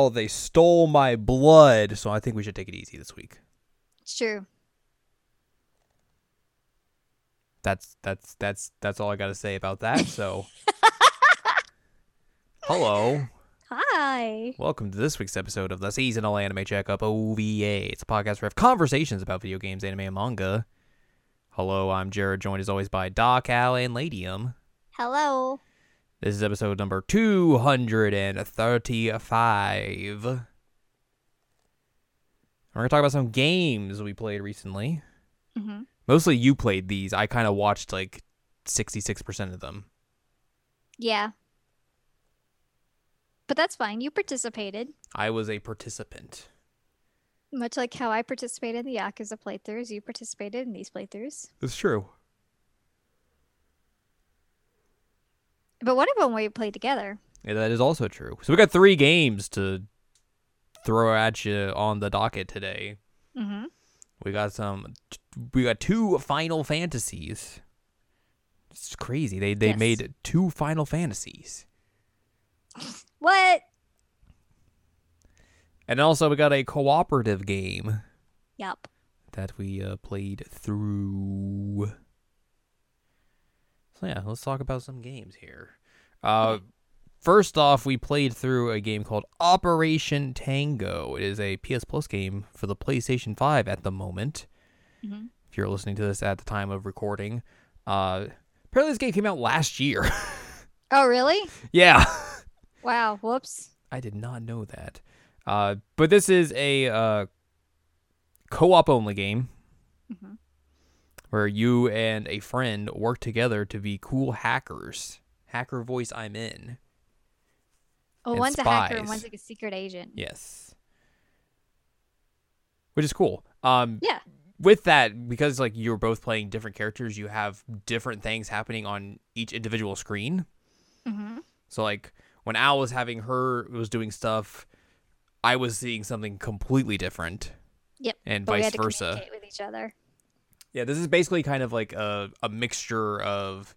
Al, they stole my blood, so I think we should take it easy this week. It's true. That's that's that's that's all I got to say about that. So, hello, Hi. welcome to this week's episode of the seasonal anime checkup OVA. It's a podcast where we have conversations about video games, anime, and manga. Hello, I'm Jared, joined as always by Doc, Al, and Ladium. Hello. This is episode number 235. We're going to talk about some games we played recently. hmm Mostly you played these. I kind of watched like 66% of them. Yeah. But that's fine. You participated, I was a participant. much like how I participated in the Yakuza playthroughs. You participated in these playthroughs. It's true. But what about when we played together? Yeah, that is also true. So we got three games to throw at you on the docket today. Mm-hmm. We got some. We got two Final Fantasies. It's crazy. They they Yes. made two Final Fantasies, What? and also we got a cooperative game Yep. that we uh, played through. So yeah, let's talk about some games here. Uh, first off, we played through a game called Operation Tango. It is a PS Plus game for the PlayStation Five at the moment. hmm If you're listening to this at the time of recording, uh, apparently this game came out last year. Oh, really? yeah, Wow. Whoops. I did not know that. Uh, but this is a uh, co-op only game. Mhm. Where you and a friend work together to be cool hackers. Hacker voice, I'm in. Oh, And one's a hacker and one's like a secret agent. Yes. Which is cool. Um, Yeah. with that, because like you're both playing different characters, you have different things happening on each individual screen. Mm-hmm. So like when Al was having her was doing stuff, I was seeing something completely different. Yep. And But vice versa. with each other. Yeah, this is basically kind of like a, a mixture of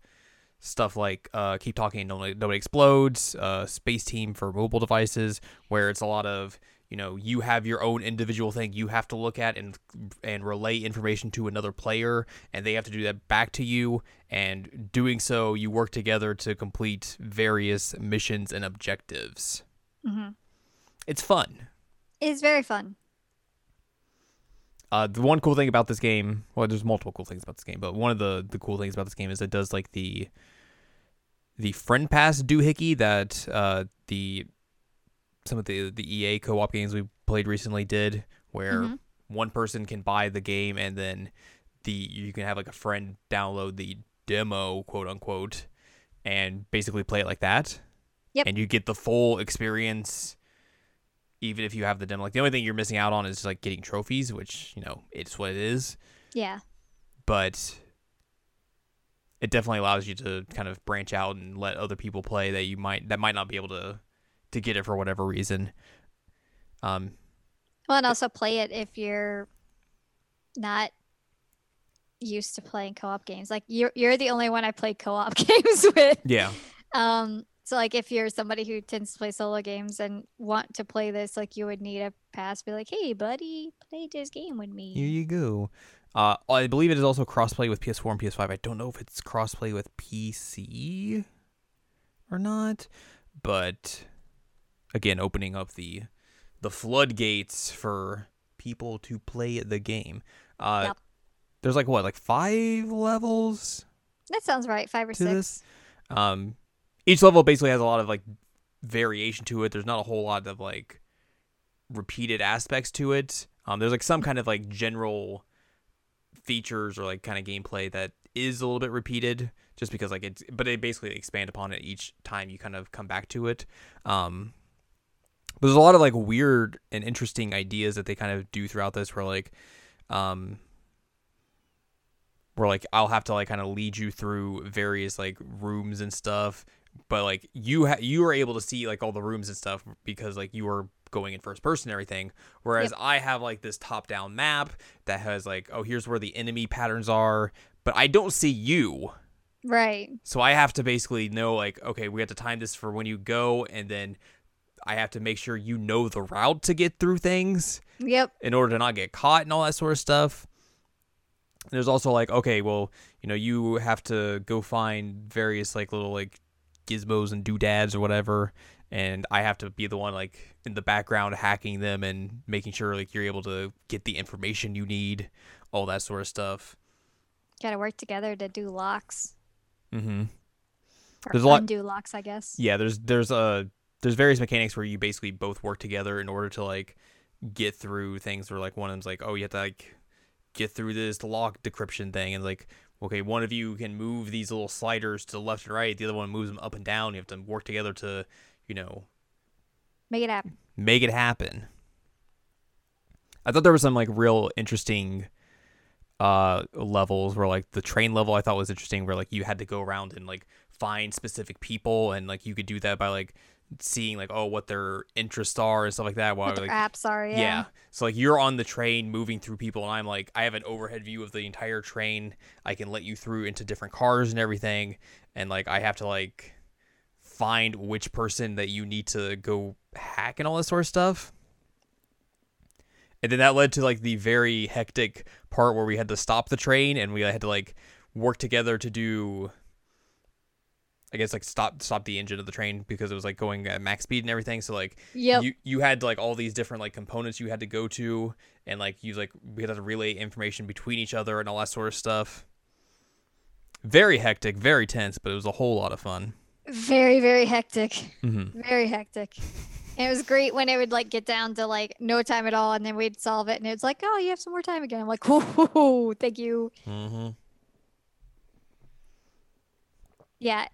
stuff like uh, Keep Talking Nobody, Nobody Explodes, uh, Spaceteam for mobile devices, where it's a lot of, you know, you have your own individual thing you have to look at and and relay information to another player, and they have to do that back to you. And doing so, you work together to complete various missions and objectives. Mm-hmm. It's fun. It's very fun. Uh, the one cool thing about this game, well, there's multiple cool things about this game, but one of the the cool things about this game is it does like the the friend pass doohickey that uh, the some of the the EA co-op games we played recently did, where Mhm. one person can buy the game and then the you can have like a friend download the demo, quote unquote, and basically play it like that. Yep. And you get the full experience even if you have the demo. Like the only thing you're missing out on is like getting trophies, which, you know, it's what it is. Yeah. But it definitely allows you to kind of branch out and let other people play that you might that might not be able to to get it for whatever reason. Um Well, and also play it if you're not used to playing co-op games. Like you're you're the only one I play co-op games with. yeah. Um, so like if you're somebody who tends to play solo games and want to play this, like you would need a pass. Be like, hey, buddy, play this game with me. Here you go. Uh, I believe it is also crossplay with PS4 and PS5. I don't know if it's crossplay with PC or not, but again, opening up the the floodgates for people to play the game. Uh, Yep. There's like what, like five levels That sounds right. Five or six. this. Um, each level basically has a lot of like variation to it. There's not a whole lot of like repeated aspects to it. Um, there's like some kind of like general features or like kind of gameplay that is a little bit repeated just because like it's but they basically expand upon it each time you kind of come back to it. Um, but there's a lot of like weird and interesting ideas that they kind of do throughout this where like um where like I'll have to like kind of lead you through various like rooms and stuff, but like you ha- you are able to see like all the rooms and stuff because like you are going in first person and everything. Whereas I have like this top down map that has like oh here's where the enemy patterns are, but I don't see you. Right. So I have to basically know like okay we have to time this for when you go and then I have to make sure you know the route to get through things Yep. in order to not get caught and all that sort of stuff. There's also like, okay, well, you know, you have to go find various like little like gizmos and doodads or whatever, and I have to be the one like in the background hacking them and making sure like you're able to get the information you need, all that sort of stuff. Got to work together to do locks. Mm-hmm. Or There's a lot- undo locks, I guess. Yeah, there's there's uh there's various mechanics where you basically both work together in order to like get through things where like one of them's like, oh, you have to like get through this lock decryption thing and like okay, one of you can move these little sliders to the left and right, the other one moves them up and down. You have to work together to, you know, Make it happen. make it happen. I thought there was some like real interesting uh levels where like the train level I thought was interesting where like you had to go around and like find specific people and like you could do that by like seeing like oh what their interests are and stuff like that while What like apps are, yeah. yeah. So like you're on the train moving through people and I'm like I have an overhead view of the entire train. I can let you through into different cars and everything and like I have to like find which person that you need to go hack and all this sort of stuff. And then that led to like the very hectic part where we had to stop the train and we had to like work together to do I guess like stop stop the engine of the train because it was like going at max speed and everything. So like Yep. you you had like all these different like components you had to go to and like use like we had to relay information between each other and all that sort of stuff. Very hectic, very tense, but it was a whole lot of fun. Very, very hectic. Mm-hmm. Very hectic. And it was great when it would like get down to like no time at all, and then we'd solve it, and it's like, oh, you have some more time again. I'm like, whoo, thank you. Mm-hmm. Yeah,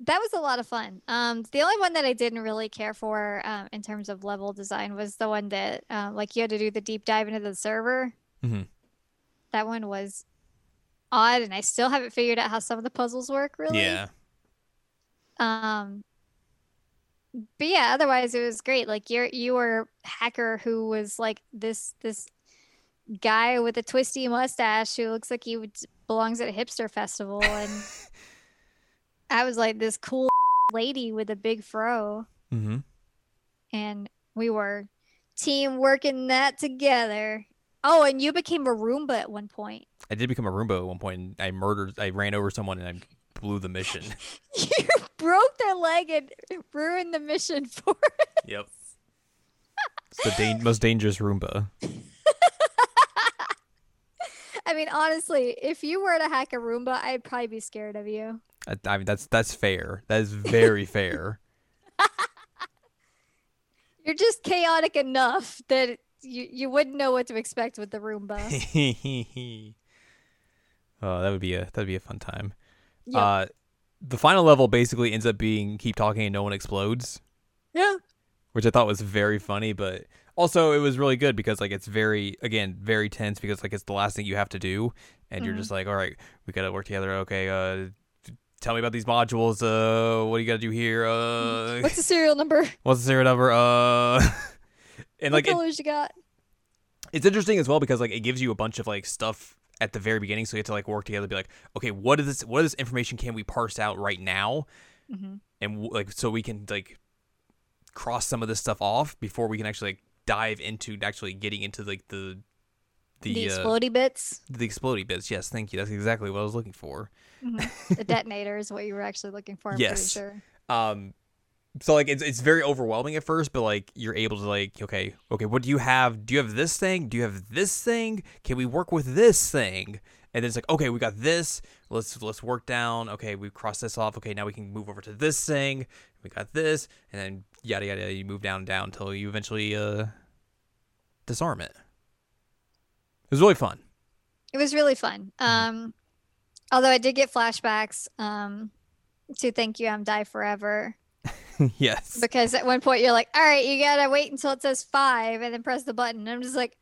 that was a lot of fun. Um, the only one that I didn't really care for um, in terms of level design was the one that um, like you had to do the deep dive into the server. Mhm. That one was odd, and I still haven't figured out how some of the puzzles work. Really. Yeah. Um. But yeah, otherwise it was great. Like you're you were hacker who was like this this guy with a twisty mustache who looks like he would, belongs at a hipster festival, and I was like this cool lady with a big fro, Mm-hmm. and we were team working that together. Oh, and you became a Roomba at one point. I did become a Roomba at one point and I murdered I ran over someone and I blew the mission. You broke their leg and ruined the mission for it. yep. It's the dan- most dangerous Roomba. I mean, honestly, if you were to hack a Roomba, I'd probably be scared of you. I, I mean that's that's fair. That is very fair. You're just chaotic enough that you, you wouldn't know what to expect with the Roomba. oh, that would be a that'd be a fun time. Yep. Uh, the final level basically ends up being keep talking and no one explodes, yeah. which I thought was very funny, but also it was really good because like it's very again very tense because like it's the last thing you have to do, and you're Mhm. just like, all right, we gotta work together. Okay, uh, tell me about these modules. Uh, what do you gotta do here? Uh, What's the serial number? what's the serial number? Uh, and like what it, you got? it's interesting as well because like it gives you a bunch of like stuff at the very beginning so you have to like work together be like okay what is this what is this information can we parse out right now hmm and like so we can like cross some of this stuff off before we can actually like dive into actually getting into like the the The, uh, bits. the explodey bits yes thank you. That's exactly what i was looking for. Mhm. the detonator is what you were actually looking for. I'm Yes. pretty sure. um so like it's it's very overwhelming at first but like you're able to like okay okay what do you have? Do you have this thing? Do you have this thing? Can we work with this thing? And then it's like okay we got this. Let's let's work down. Okay we crossed this off. Okay now we can move over to this thing. We got this. And then yada yada yada, you move down and down until you eventually uh disarm it it was really fun It was really fun. Mm-hmm. Um, although I did get flashbacks um, to Thank You, I'm Die Forever. yes Because at one point you're like, all right, you gotta wait until it says five and then press the button. And I'm just like,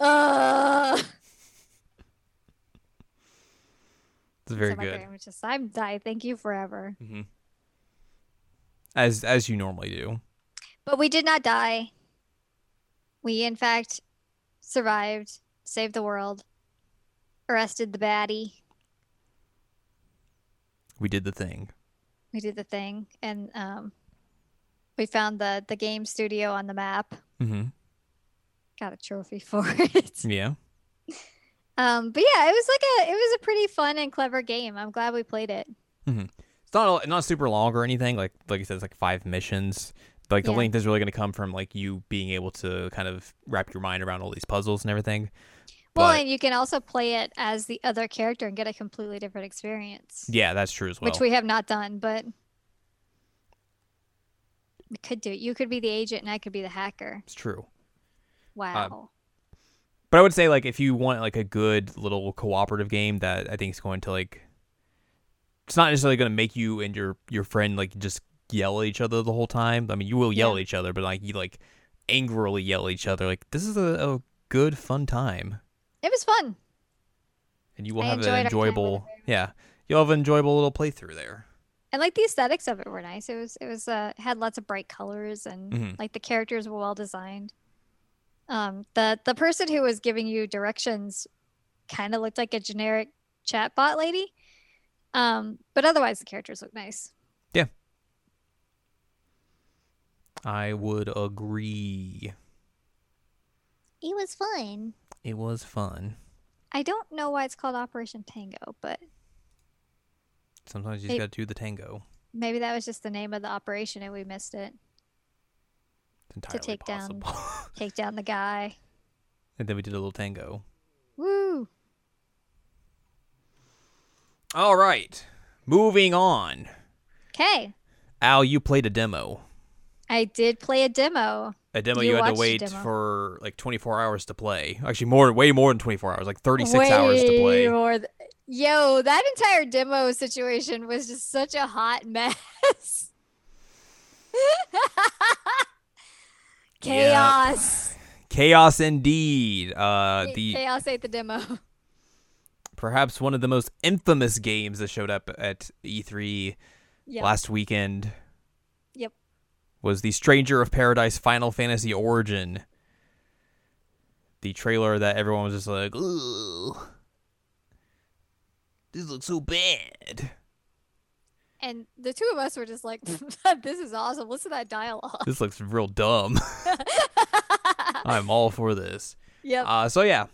uh. it's very so good was just, I'm die. Thank you forever. hmm as as you normally do But we did not die. We, in fact, survived, saved the world, arrested the baddie. we did the thing We did the thing. And um, we found the the game studio on the map. Mm-hmm. Got a trophy for it. Yeah. Um, but yeah, it was like a it was a pretty fun and clever game. I'm glad we played it. It's not not super long or anything. Like like you said, it's like five missions. Like the Yeah. length is really going to come from like you being able to kind of wrap your mind around all these puzzles and everything. Well, But- and you can also play it as the other character and get a completely different experience, Yeah, that's true as well. which we have not done, but we could do it. You could be the agent and I could be the hacker. it's true. Wow. Uh, but I would say like if you want like a good little cooperative game that I think is going to like it's not necessarily going to make you and your your friend like just yell at each other the whole time. I mean, you will yell Yeah. at each other, but like you like angrily yell at each other. Like this is a, a good fun time, it was fun. and you will I have an our time with it enjoyable yeah. You'll have an enjoyable little playthrough there. And like the aesthetics of it were nice. It was it was uh had lots of bright colors and Mhm. like the characters were well designed. Um the the person who was giving you directions kind of looked like a generic chatbot lady. Um but otherwise the characters look nice. Yeah. I would agree. It was fun. It was fun. I don't know why it's called Operation Tango, but Sometimes you just got to do the tango. maybe that was just the name of the operation and we missed it. It's entirely take down- Take down the guy. and then we did a little tango. Woo! All right. Moving on. Okay. Al, you played a demo. I did play a demo. A demo You you, had to wait for like 24 hours to play. Actually, more, way more than 24 hours, like 36 hours to play. more th- Yo, that entire demo situation was just such a hot mess. Chaos. Chaos indeed. Uh, the Chaos ate the demo. perhaps one of the most infamous games that showed up at E3 Yep. last weekend. Was the Stranger of Paradise Final Fantasy Origin. The trailer that everyone was just like, "Ooh, this looks so bad." And the two of us were just like, this is awesome. Listen to that dialogue. This looks real dumb. I'm all for this. yep. Uh, so yeah,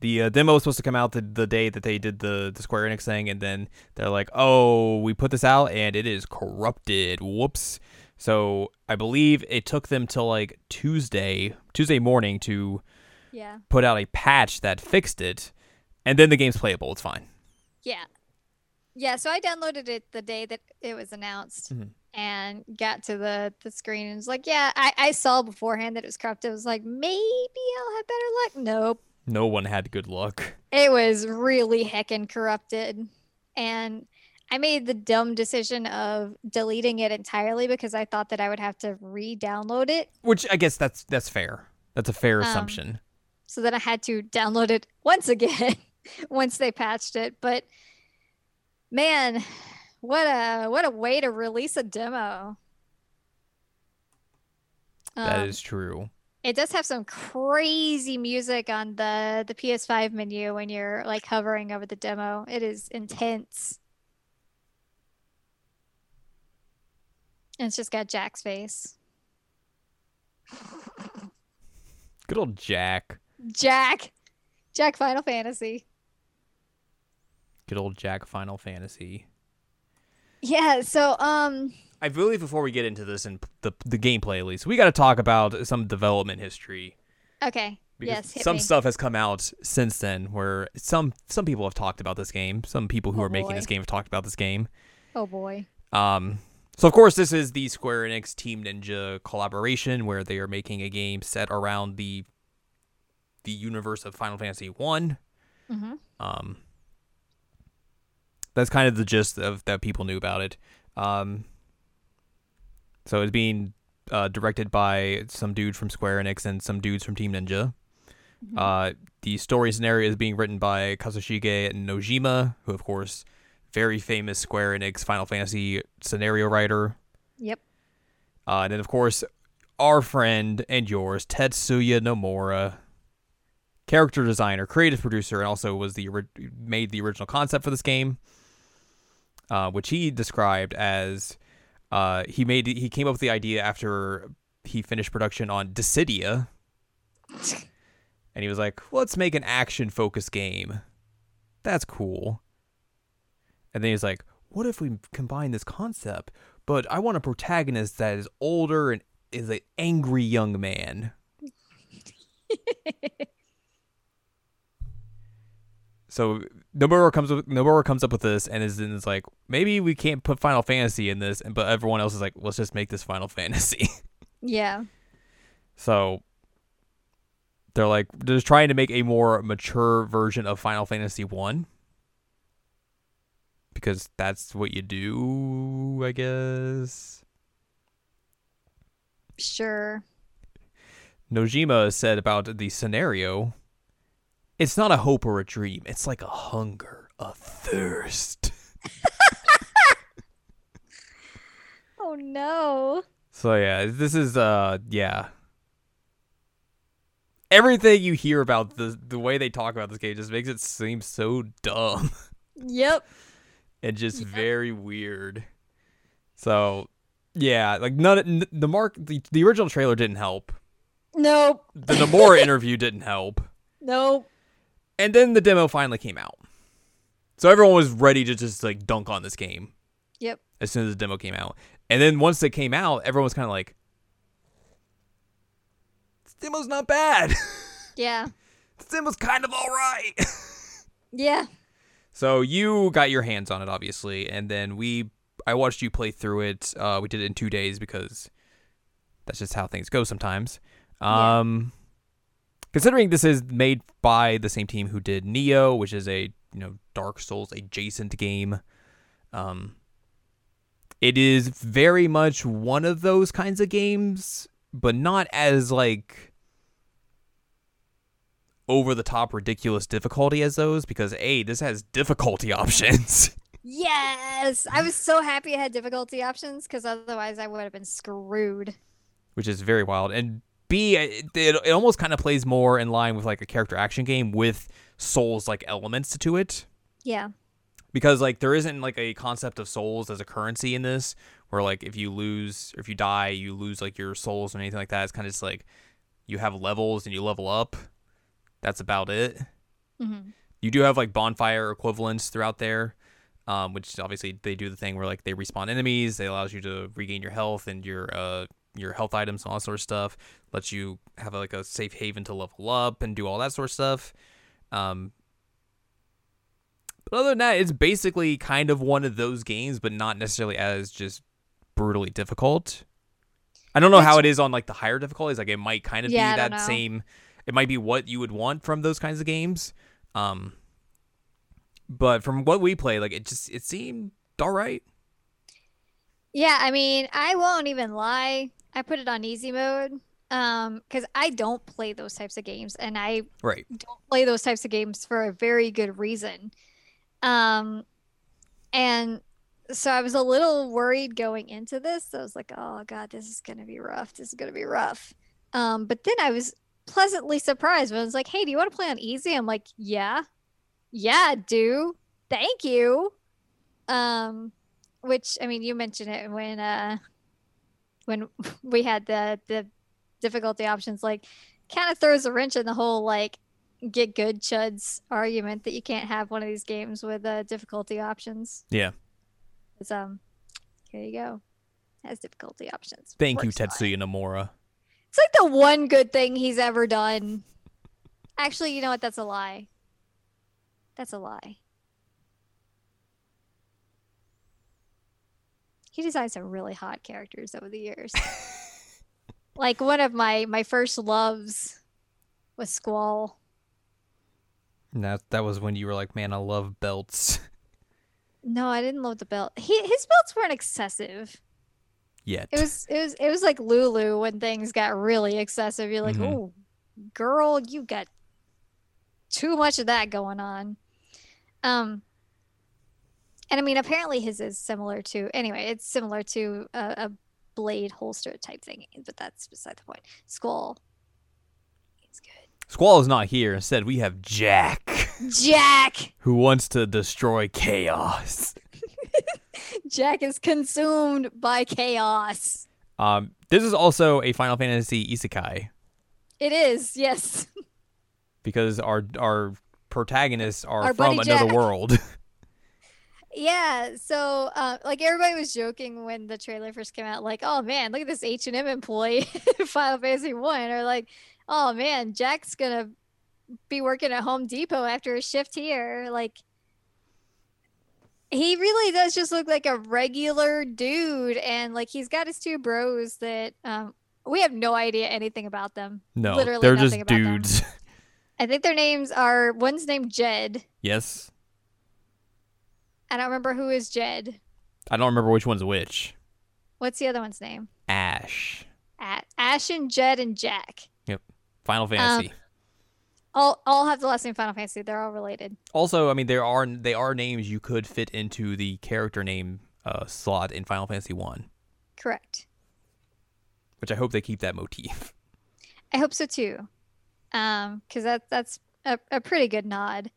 the uh, demo was supposed to come out the, the day that they did the the Square Enix thing, and then they're like, "Oh, we put this out and it is corrupted." Whoops. So I believe it took them till like Tuesday, Tuesday morning to yeah. put out a patch that fixed it, and then the game's playable. It's fine. Yeah. Yeah, so I downloaded it the day that it was announced Mhm. and got to the, the screen and was like, yeah, I, I saw beforehand that it was corrupted. I was like, maybe I'll have better luck. Nope. No one had good luck. It was really heckin' corrupted. And I made the dumb decision of deleting it entirely because I thought that I would have to re download it. Which I guess that's that's fair. That's a fair Um, assumption. So then I had to download it once again once they patched it. But man, what a what a way to release a demo. that Um, is true. It does have some crazy music on the the PS5 menu when you're like hovering over the demo. It is intense. And it's just got Jack's face. Good old Jack. Jack. Jack Final Fantasy. Good old Jack. Final Fantasy. Yeah, so um I believe before we get into this and the the gameplay at least, we got to talk about some development history okay. because yes, some me. stuff has come out since then where some some people have talked about this game. Some people who Oh, are making this game have talked about this game. Oh boy. Um, so of course this is the Square Enix Team Ninja collaboration where they are making a game set around the the universe of Final Fantasy One. hmm Um, that's kind of the gist of that people knew about it. Um, so it's being uh, directed by some dude from Square Enix and some dudes from Team Ninja. Mm-hmm. Uh, the story scenario is being written by Kazushige Nojima, who of course, very famous Square Enix Final Fantasy scenario writer. Yep. Uh, and then of course, our friend and yours, Tetsuya Nomura, character designer, creative producer, and also was the made the original concept for this game, uh, which he described as Uh, he made he came up with the idea after he finished production on Dissidia, and he was like, "Let's make an action focused game. That's cool." And then he's like, "What if we combine this concept, but I want a protagonist that is older and is an angry young man." so Nomura comes with Nomura comes up with this and is and is like maybe we can't put Final Fantasy in this, and but everyone else is like let's just make this Final Fantasy. yeah. So they're like they're just trying to make a more mature version of Final Fantasy One because that's what you do, I guess. Sure. Nojima said about the scenario it's not a hope or a dream. It's like a hunger, a thirst. oh no. So yeah, this is uh yeah. Everything you hear about the the way they talk about this game just makes it seem so dumb. Yep. And just yep. very weird. So, yeah, like none the mark the, the original trailer didn't help. Nope. The Nomura interview didn't help. Nope. And then the demo finally came out. So everyone was ready to just like dunk on this game. Yep. As soon as the demo came out. And then once it came out, everyone was kind of like, this demo's not bad. Yeah. this demo's kind of all right. yeah. So you got your hands on it, obviously. And then we, I watched you play through it. Uh, we did it in two days because that's just how things go sometimes. Um, considering this is made by the same team who did Nioh, which is a you know Dark Souls adjacent game. Um, it is very much one of those kinds of games, but not as like over the top ridiculous difficulty as those because a this has difficulty options. Yes, I was so happy it had difficulty options because otherwise I would have been screwed. Which is very wild. And B, it, it, it almost kind of plays more in line with like a character action game with souls like elements to it. Yeah. Because like there isn't like a concept of souls as a currency in this, where like if you lose or if you die, you lose like your souls or anything like that. It's kind of just like you have levels and you level up. That's about it. Mm-hmm. You do have like bonfire equivalents throughout there, um, which obviously they do the thing where like they respawn enemies. They allows you to regain your health and your uh your health items and all that sort of stuff. Lets you have like a safe haven to level up and do all that sort of stuff. Um, but other than that, it's basically kind of one of those games, but not necessarily as just brutally difficult. I don't know how it is on like the higher difficulties. Like it might kind of yeah, be that same. It might be what you would want from those kinds of games. Um, but from what we play, like it just it seemed all right. Yeah, I mean, I won't even lie. I put it on easy mode um because I don't play those types of games, and I right don't play those types of games for a very good reason. Um, and so I was a little worried going into this. I was like, oh god, this is gonna be rough. This is gonna be rough. Um, but then I was pleasantly surprised when I was like, hey, do you want to play on easy? I'm like, yeah, yeah, do. Thank you. Um, which I mean, you mentioned it when uh when we had the the difficulty options like kind of throws a wrench in the whole like get good chuds argument that you can't have one of these games with uh, difficulty options. Yeah. It's, um, here you go. Has difficulty options. Thank Works you, Tetsuya. Nomura. It's like the one good thing he's ever done. Actually, you know what? That's a lie. That's a lie. He designed some really hot characters over the years. like one of my my first loves was Squall. That that was when you were like, man, I love belts. No, I didn't love the belt. He, his belts weren't excessive. Yet. It was it was it was like Lulu when things got really excessive. You're like, mm-hmm. oh, girl, you got too much of that going on. Um, and I mean, apparently his is similar to. Anyway, it's similar to a, a blade holster type thing, but that's beside the point. Squall. He's good. Squall is not here. Instead, we have Jack. Jack. Who wants to destroy chaos. Jack is consumed by chaos. Um, this is also a Final Fantasy isekai It is, yes. because our our protagonists are Our from another Jack. world. Yeah, so uh, like everybody was joking when the trailer first came out, like, "Oh man, look at this H and M employee, in Final Fantasy One," or like, "Oh man, Jack's gonna be working at Home Depot after a shift here." Like, he really does just look like a regular dude, and like he's got his two bros that um, we have no idea anything about them. no, Literally they're just dudes. I think their names are one's named Jed. yes, I don't remember who is Jed. I don't remember which one's which. What's the other one's name? Ash, A- Ash and Jed and Jack. Yep final Um, Fantasy. All all have the last name Final Fantasy. They're all related. also, I mean, there are they are names you could fit into the character name uh, slot in Final Fantasy One, Correct. which I hope they keep that motif. I hope so too. Um, because that that's a, a pretty good nod.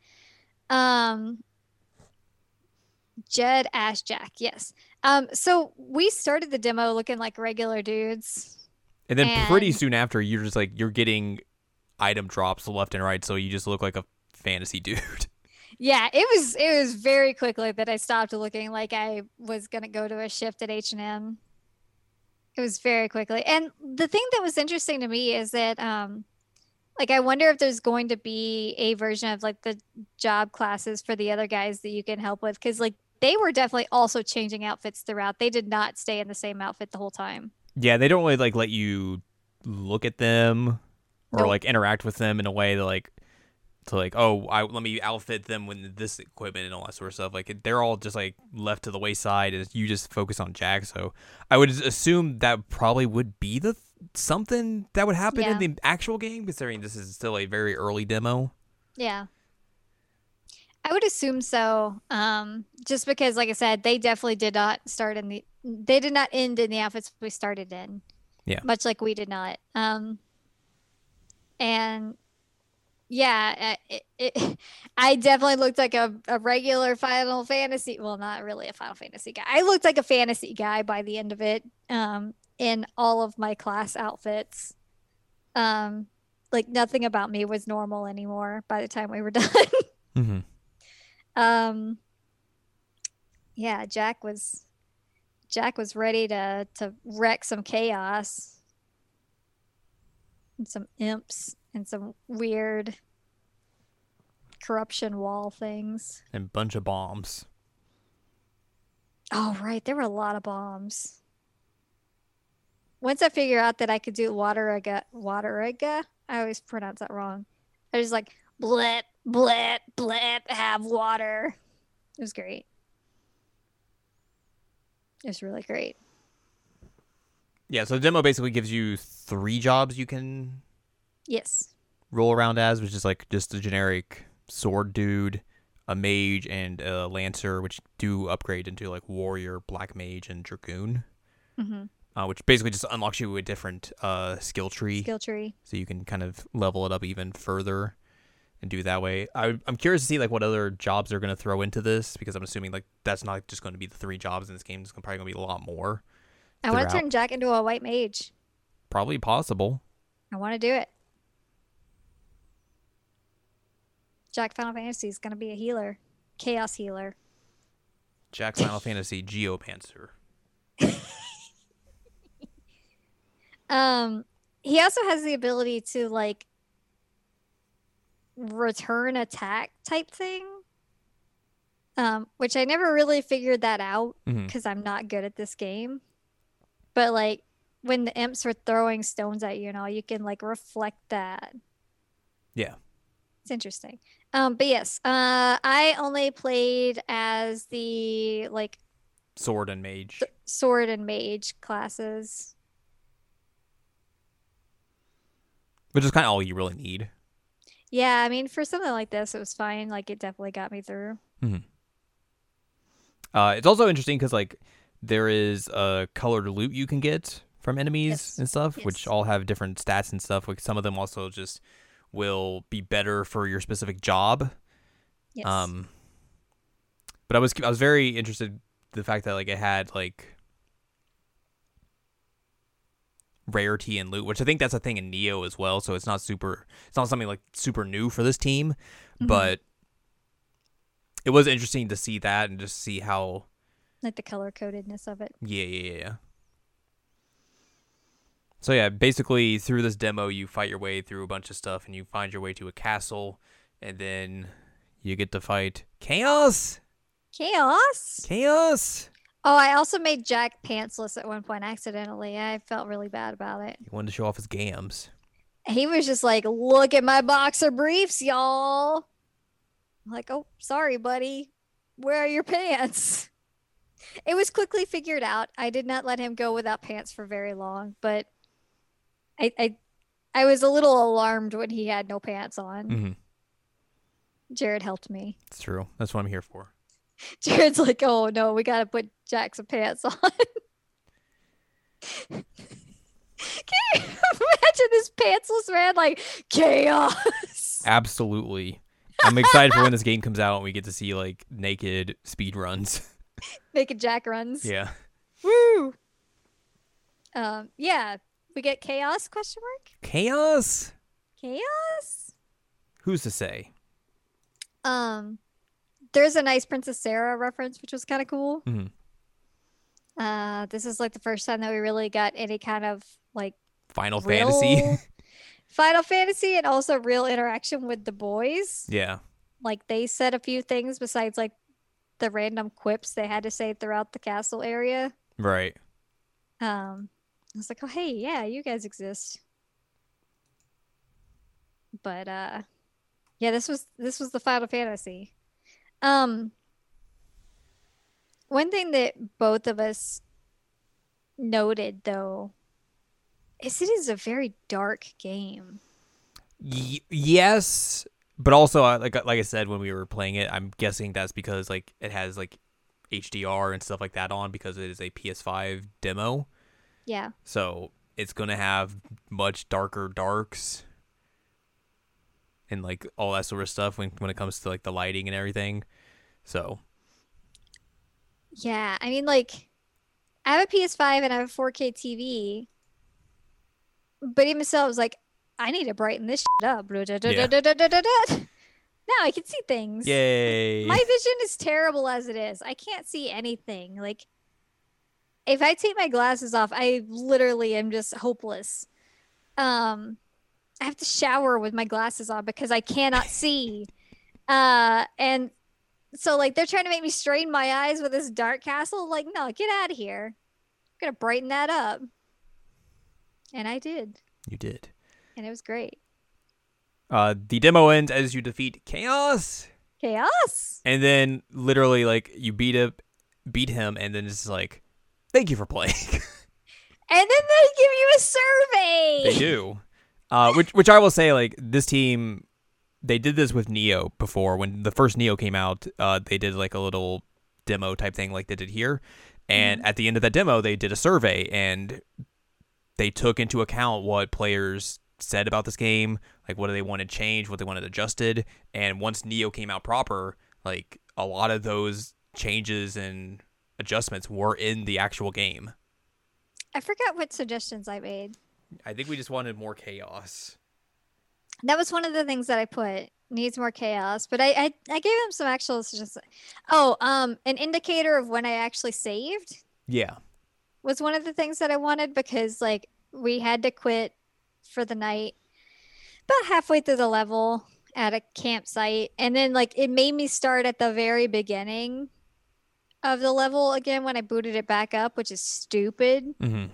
Um Jed Ash Jack, yes. Um, so we started the demo looking like regular dudes. And then pretty soon after, you're just like you're getting item drops left and right, so you just look like a fantasy dude. Yeah, it was it was very quickly that I stopped looking like I was gonna go to a shift at H and M. It was very quickly, and the thing that was interesting to me is that, um, like, I wonder if there's going to be a version of like the job classes for the other guys that you can help with, because like they were definitely also changing outfits throughout. They did not stay in the same outfit the whole time. yeah, they don't really like let you look at them or Nope. like interact with them in a way that like to like oh I let me outfit them with this equipment and all that sort of stuff. Like they're all just like left to the wayside as you just focus on Jack. So I would assume that probably would be the something that would happen in the actual game, considering this is still a very early demo. Yeah. I would assume so. Um, just because, like I said, they definitely did not start in the, they did not end in the outfits we started in. Yeah. Much like we did not. Um, and yeah, it, it, I definitely looked like a, a regular Final Fantasy. Well, not really a Final Fantasy guy. I looked like a fantasy guy by the end of it. Um, in all of my class outfits. Um, like nothing about me was normal anymore by the time we were done. Mm-hmm. um yeah, Jack was Jack was ready to to wreck some chaos and some imps and some weird corruption wall things. And bunch of bombs. Oh right, there were a lot of bombs. Once I figure out that I could do wateraga wateraga, I always pronounce that wrong. I was like blip, blip, blip, have water. It was great. It was really great. Yeah, so the demo basically gives you three jobs you can Yes. roll around as, which is like just a generic sword dude, a mage, and a lancer, which do upgrade into like warrior, black mage, and dragoon. hmm Uh, which basically just unlocks you a different uh, skill tree, Skill tree. so you can kind of level it up even further and do it that way. I, I'm curious to see like what other jobs they're gonna throw into this because I'm assuming like that's not just going to be the three jobs in this game. It's probably gonna be a lot more. I want to turn Jack into a white mage. Probably possible. I want to do it. Jack Final Fantasy is going to be a healer, chaos healer. Jack Final Fantasy Geopanzer. Um, he also has the ability to like return attack type thing. Um, which I never really figured that out because I'm not good at this game. But like when the imps were throwing stones at you and all, you can like reflect that. Yeah. It's interesting. Um, but yes, uh, I only played as the like Sword and mage. th- sword and mage classes. Which is kind of all you really need. Yeah, I mean, for something like this, it was fine. Like, it definitely got me through. Mm-hmm. Uh, it's also interesting because like there is a colored loot you can get from enemies Yes. and stuff, which all have different stats and stuff. Like some of them also just will be better for your specific job. Yes. Um, but I was I was very interested the fact that like it had like rarity and loot, which I think that's a thing in Nioh as well. So it's not super. It's not something like super new for this team, Mhm. but it was interesting to see that and just see how. Like the color codedness of it. Yeah, yeah, yeah, yeah. So yeah, basically through this demo, you fight your way through a bunch of stuff, and you find your way to a castle, and then you get to fight chaos. Chaos. Chaos. Oh, I also made Jack pantsless at one point accidentally. I felt really bad about it. He wanted to show off his gams. He was just like, "Look at my boxer briefs, y'all." I'm like, "Oh, sorry, buddy. Where are your pants?" It was quickly figured out. I did not let him go without pants for very long, but I I, I was a little alarmed when he had no pants on. Mm-hmm. Jared helped me. It's true. That's what I'm here for. Jared's like, "Oh no, we gotta put Jack some pants on." Can you imagine this pantsless man like chaos? Absolutely. I'm excited for when this game comes out and we get to see like naked speed runs. Making Jack runs. yeah. Woo. Um. Yeah. We get chaos? Question mark. Chaos? Chaos. Who's to say? Um. There's a nice Princess Sarah reference, which was kind of cool. Mhm. Uh, this is like the first time that we really got any kind of like Final real Fantasy. Final Fantasy, and also real interaction with the boys. yeah. Like they said a few things besides like the random quips they had to say throughout the castle area. Right. Um, I was like, oh hey, yeah, you guys exist. But uh, yeah, this was this was the Final Fantasy. Um, one thing that both of us noted though is it is a very dark game. Y- yes, but also like like I said when we were playing it, I'm guessing that's because like it has like HDR and stuff like that on because it is a PS5 demo. Yeah. So it's gonna have much darker darks and like all that sort of stuff when when it comes to like the lighting and everything. So Yeah, I mean, like, I have a PS5 and I have a 4K TV, but even so, I was like, I need to brighten this shit up. Now I can see things. yay! My vision is terrible as it is. I can't see anything. Like, if I take my glasses off, I literally am just hopeless. Um, I have to shower with my glasses on because I cannot see. Uh, and so like they're trying to make me strain my eyes with this dark castle. Like, no, get out of here. I'm gonna brighten that up. And I did, you did. And it was great. Uh, the demo ends as you defeat Chaos, Chaos. and then literally like you beat up, beat him, and then it's like, thank you for playing. And then they give you a survey. they do. Uh, which which I will say, like this team, they did this with Nioh before. When the first Nioh came out, uh, they did like a little demo type thing, like they did here. And at the end of that demo, they did a survey, and they took into account what players said about this game, like what do they want to change, what they wanted adjusted. And once Nioh came out proper, like a lot of those changes and adjustments were in the actual game. I forgot what suggestions I made. I think we just wanted more chaos. That was one of the things that I put needs more chaos, but I I, I gave them some actual suggestions. Oh, um, an indicator of when I actually saved Yeah. was one of the things that I wanted because like we had to quit for the night about halfway through the level at a campsite and then like it made me start at the very beginning of the level again when I booted it back up, which is stupid. Mm-hmm.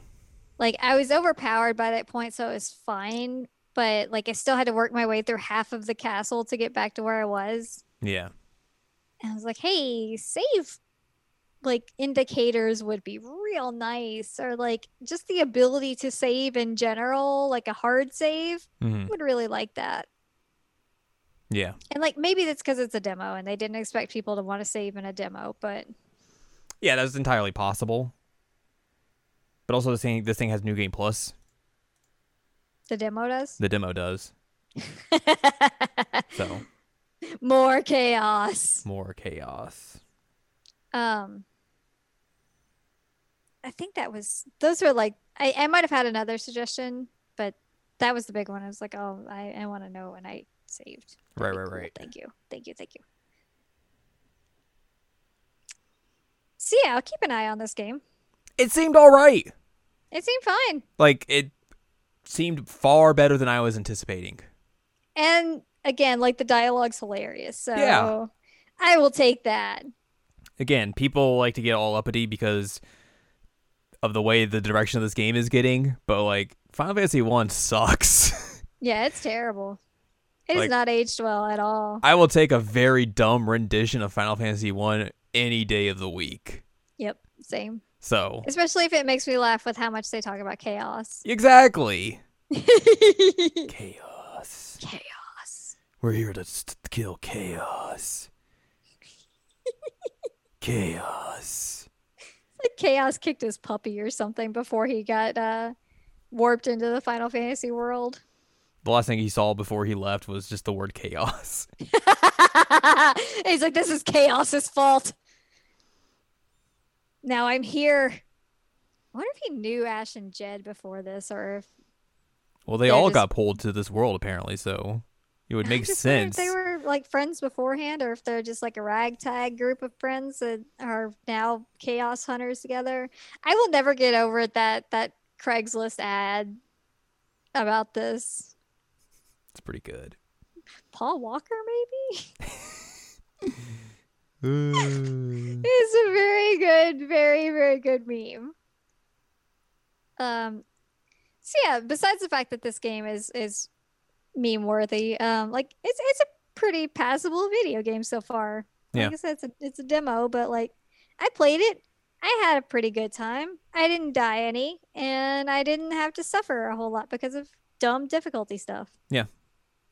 like I was overpowered by that point, so it was fine. But like I still had to work my way through half of the castle to get back to where I was. Yeah. And I was like, hey, save like indicators would be real nice. Or like just the ability to save in general, like a hard save. Mm-hmm. Would really like that. Yeah. And like maybe that's because it's a demo and they didn't expect people to want to save in a demo, but Yeah, that's entirely possible. But also, this thing this thing has New Game Plus. the demo does. The demo does. So More chaos. more chaos. Um I think that was those were like I, I might have had another suggestion, but that was the big one. I was like, oh, I, I want to know when I saved. Right, That'd be right, cool. right. Thank you, thank you, thank you. So yeah, I'll keep an eye on this game. It seemed all right. It seemed fine, Like it seemed far better than I was anticipating. and again, like the dialogue's hilarious. So Yeah. I will take that. Again, people like to get all uppity because of the way the direction of this game is getting, but like Final Fantasy 1 sucks. Yeah, it's terrible. It Like- not aged well at all. I will take a very dumb rendition of Final Fantasy 1 any day of the week. Yep, same. So, Especially if it makes me laugh with how much they talk about chaos. exactly. Chaos. chaos. We're here to st- kill chaos. chaos. Like chaos kicked his puppy or something before he got uh warped into the Final Fantasy world. The last thing he saw before he left was just the word chaos. He's like, this is chaos's fault. Now I'm here. I wonder if he knew Ash and Jed before this, or if Well, they all just- got pulled to this world apparently, so it would make just wonder if sense. Like friends beforehand, or if they're just like a ragtag group of friends that are now chaos hunters together. I will never get over that that Craigslist ad about this. It's pretty good. Paul Walker, maybe. It's a very good, very, very good meme. Um, so yeah, besides the fact that this game is is meme worthy, um, like it's it's a pretty passable video game so far. Yeah. Like I said, it's a it's a demo, but like I played it, I had a pretty good time. I didn't die any, and I didn't have to suffer a whole lot because of dumb difficulty stuff. Yeah.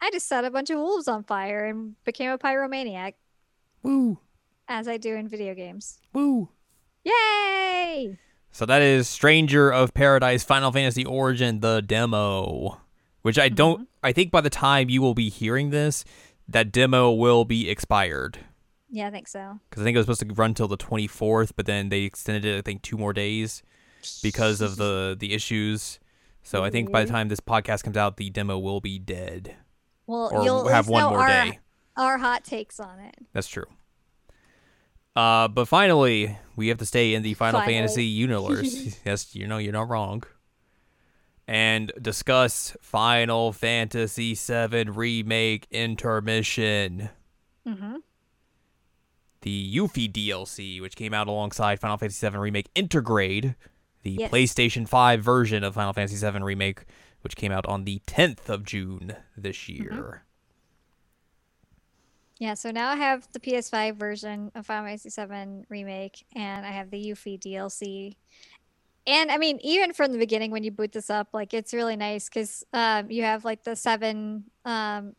I just set a bunch of wolves on fire and became a pyromaniac, Woo. as I do in video games. Woo. Yay! So that is Stranger of Paradise Final Fantasy Origin the demo, which I don't mm-hmm. I think by the time you will be hearing this, that demo will be expired. Yeah, I think so. Cuz I think it was supposed to run till the 24th, but then they extended it I think 2 more days because of the the issues. So I think by the time this podcast comes out, the demo will be dead Well, or you'll have one more our, day. Our hot takes on it. That's true. Uh, but finally, we have to stay in the Final Finally. Fantasy universe. yes, you know you're not wrong. And discuss Final Fantasy VII Remake Intermission, Mm-hmm. the Yuffie DLC, which came out alongside Final Fantasy VII Remake Intergrade, the Yes. PlayStation 5 version of Final Fantasy VII Remake, which came out on the 10th of June this year. Yeah, so now I have the PS5 version of Final Fantasy VII Remake, and I have the Yuffie DLC. And I mean, even from the beginning, when you boot this up, like it's really nice because um, you have like the seven um,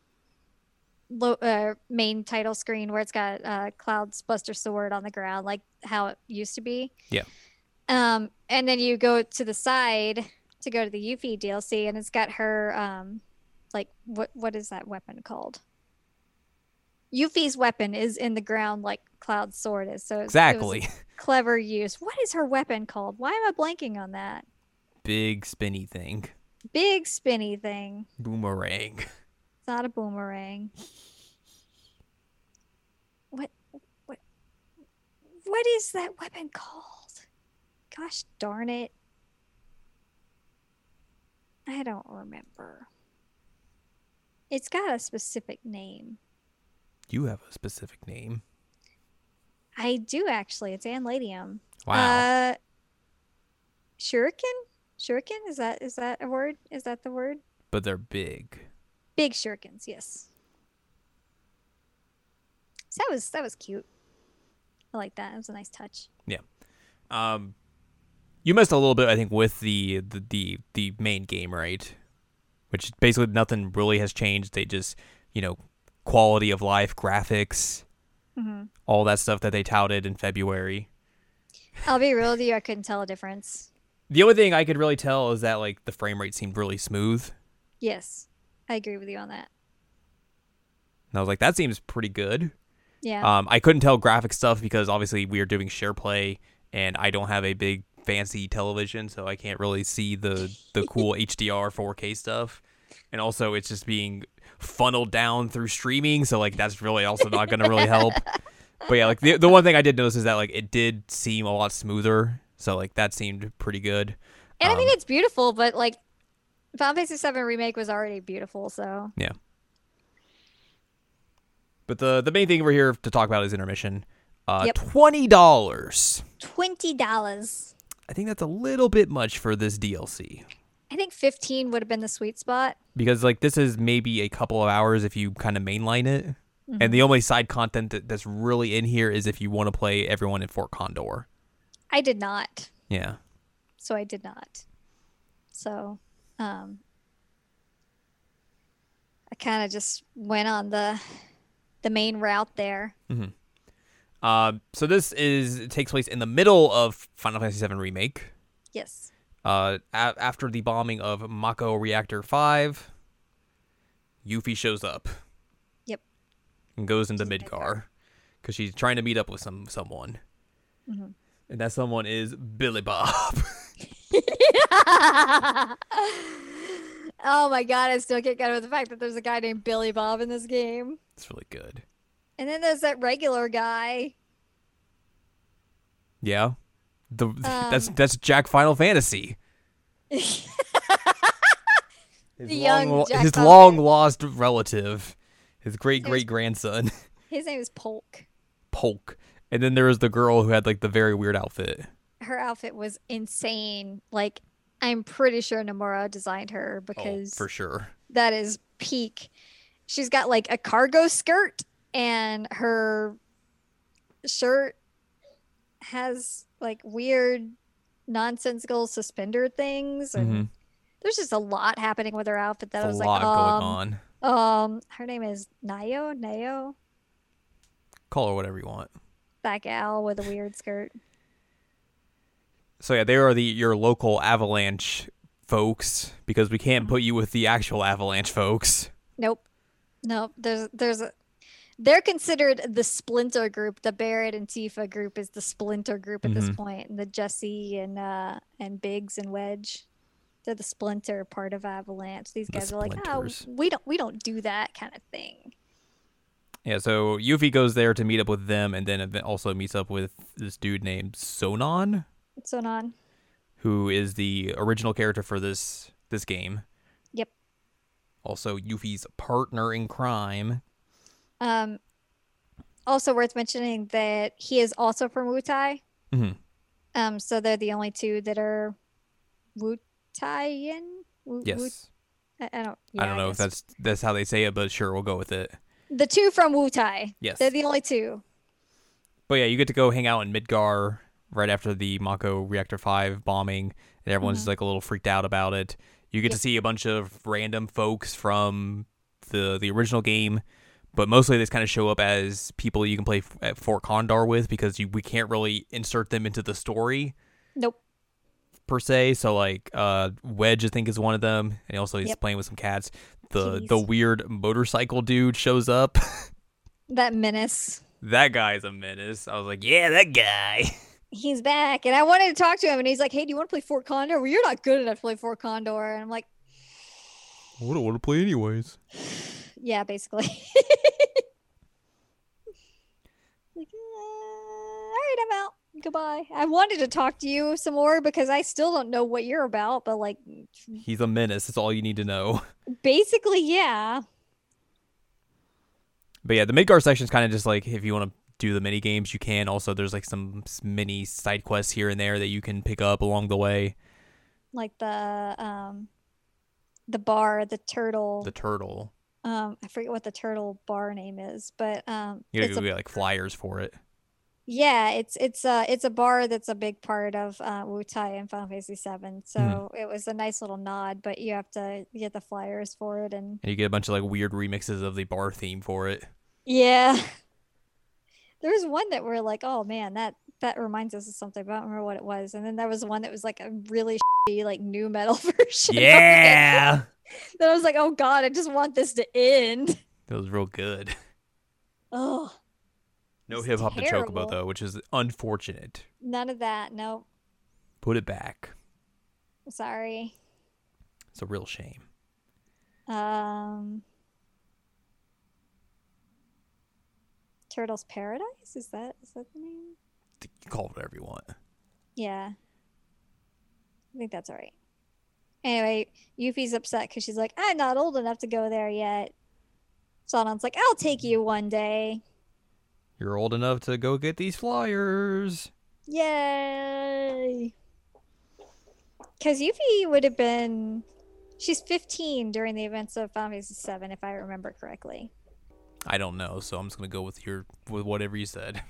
lo- uh, main title screen where it's got uh, Cloud's Buster Sword on the ground, like how it used to be. Yeah. Um, and then you go to the side to go to the Yuffie DLC, and it's got her um, like what what is that weapon called? Yuffie's weapon is in the ground like Cloud's sword is. So it- it was a Exactly. clever use. What is her weapon called? Why am I blanking on that? Big spinny thing. Big spinny thing. Boomerang. It's not a boomerang. What what what is that weapon called? Gosh darn it. I don't remember. It's got a specific name. You have a specific name. I do actually. It's Anladium. Wow. Uh, shuriken? Shuriken? Is that is that a word? Is that the word? but they're big. Big shurikens, yes. So that was that was cute. I like that. It was a nice touch. Yeah. Um, you messed a little bit, I think, with the the the, the main game, right? Which basically nothing really has changed. They just, you know, quality of life, graphics, hmm all that stuff that they touted in February. I'll be real with you. I couldn't tell a difference. The only thing I could really tell is that like the frame rate seemed really smooth. Yes, I agree with you on that. And I was like, that seems pretty good. Yeah. Um, I couldn't tell graphic stuff because obviously we are doing share play, and I don't have a big fancy television, so I can't really see the the cool HDR 4K stuff. And also, it's just being funneled down through streaming, so like that's really also not going to really help. But yeah, like the the one thing I did notice is that like it did seem a lot smoother, so like that seemed pretty good. And I mean, Um, it's beautiful, but like Final Fantasy VII Remake was already beautiful, so Yeah. But the the main thing we're here to talk about is intermission. Uh, Yep. twenty dollars. twenty dollars. I think that's a little bit much for this DLC I think fifteen would have been the sweet spot. because like this is maybe a couple of hours if you kind of mainline it, Mm-hmm. and the only side content that, that's really in here is if you want to play everyone in Fort Condor. I did not, Yeah. so I did not. So, um, I kind of just went on the the main route there. Mm-hmm. Uh, so this is takes place in the middle of Final Fantasy VII Remake. Yes. Uh, a- after the bombing of Mako Reactor Five, Yuffie shows up. Yep. And goes into Midgar because she's trying to meet up with some someone, Mhm. and that someone is Billy Bob. oh my god, I still can't get over the fact that there's a guy named Billy Bob in this game. it's really good. And then there's that regular guy. Yeah. The that's Um, that's Jack Final Fantasy. His The young long, Jack his Final long Fantasy. lost relative, his great great grandson, His name is Polk. Polk. And then there was the girl who had like the very weird outfit. Her outfit was insane. Like, I'm pretty sure Nomura designed her because oh, for sure. that is peak. She's got like a cargo skirt, and her shirt has like weird, nonsensical suspender things, and Mhm. there's just a lot happening with her outfit that I a was lot like, um, going on. um, her name is Nayo, Nayo, Call her whatever you want. that gal with a weird skirt. So yeah, they are the your local Avalanche folks because we can't Mm-hmm. put you with the actual Avalanche folks. Nope, nope. There's there's a. They're considered the splinter group. The Barrett and Tifa group is the splinter group at this Mhm. point, and the Jesse and uh and Biggs and Wedge, they're the splinter part of Avalanche. These The guys are like, oh, we don't we don't do that kind of thing. Yeah, so Yuffie goes there to meet up with them, and then also meets up with this dude named Sonon, going who is the original character for this this game. Yep. Also, Yuffie's partner in crime. Um, also worth mentioning that he is also from Wutai. Mhm. Um, so they're the only two that are Wutaian. Wu- Yes, Wu- I, I don't. I don't know if that's that's how they say it, but sure, we'll go with it. the two from Wutai. Yes. They're the only two. But yeah, you get to go hang out in Midgar right after the Mako Reactor 5 bombing, and everyone's Mm-hmm. like a little freaked out about it. You get to see a bunch of random folks from the the original game, but mostly they just kind of show up as people you can play f- at Fort Condor with because you, we can't really insert them into the story Nope. per se. So like uh, Wedge, I think, is one of them, and also he's Yep. playing with some cats. The Kitties. the weird motorcycle dude shows up. That menace. that guy's a menace. I was like, yeah, that guy. He's back, and I wanted to talk to him, and he's like, "Hey, do you want to play Fort Condor? Well, you're not good enough to play Fort Condor." And I'm like, I don't want to play anyways. "Yeah, basically." like, uh, all right, I'm out. Goodbye. I wanted to talk to you some more because I still don't know what you're about, but like, He's a menace. That's all you need to know. basically, yeah. But yeah, the Midgar section is kind of just like if you want to do the mini games, you can. Also, there's like some mini side quests here and there that you can pick up along the way. Like the um, the bar, the turtle. The turtle. Um, I forget what the turtle bar name is, but um, You gotta it's go a get like flyers for it. Yeah, it's it's a it's a bar that's a big part of uh, Wutai and Final Fantasy VII. So Mm-hmm. it was a nice little nod, but you have to get the flyers for it, and And you get a bunch of like weird remixes of the bar theme for it. yeah, there was one that were like, oh man, that that reminds us of something, but I don't remember what it was. And then there was one that was like a really shitty, like new metal version. Yeah, That I was like, oh god, I just want this to end. that was real good. Oh, No hip hop to. Chocobo though, which is unfortunate. none of that. No. Put it back. Sorry. It's a real shame. Um, Turtles Paradise is that is that the name? You call it whatever you want. Yeah, I think that's all right. Anyway, Yuffie's upset because she's like, I'm not old enough to go there yet. Sonon's like, I'll take you one day. You're old enough to go get these flyers. Yay! Because Yuffie would have been. She's 15 during the events of Final Fantasy 7, if I remember correctly. I don't know, so I'm just gonna go with your with whatever you said.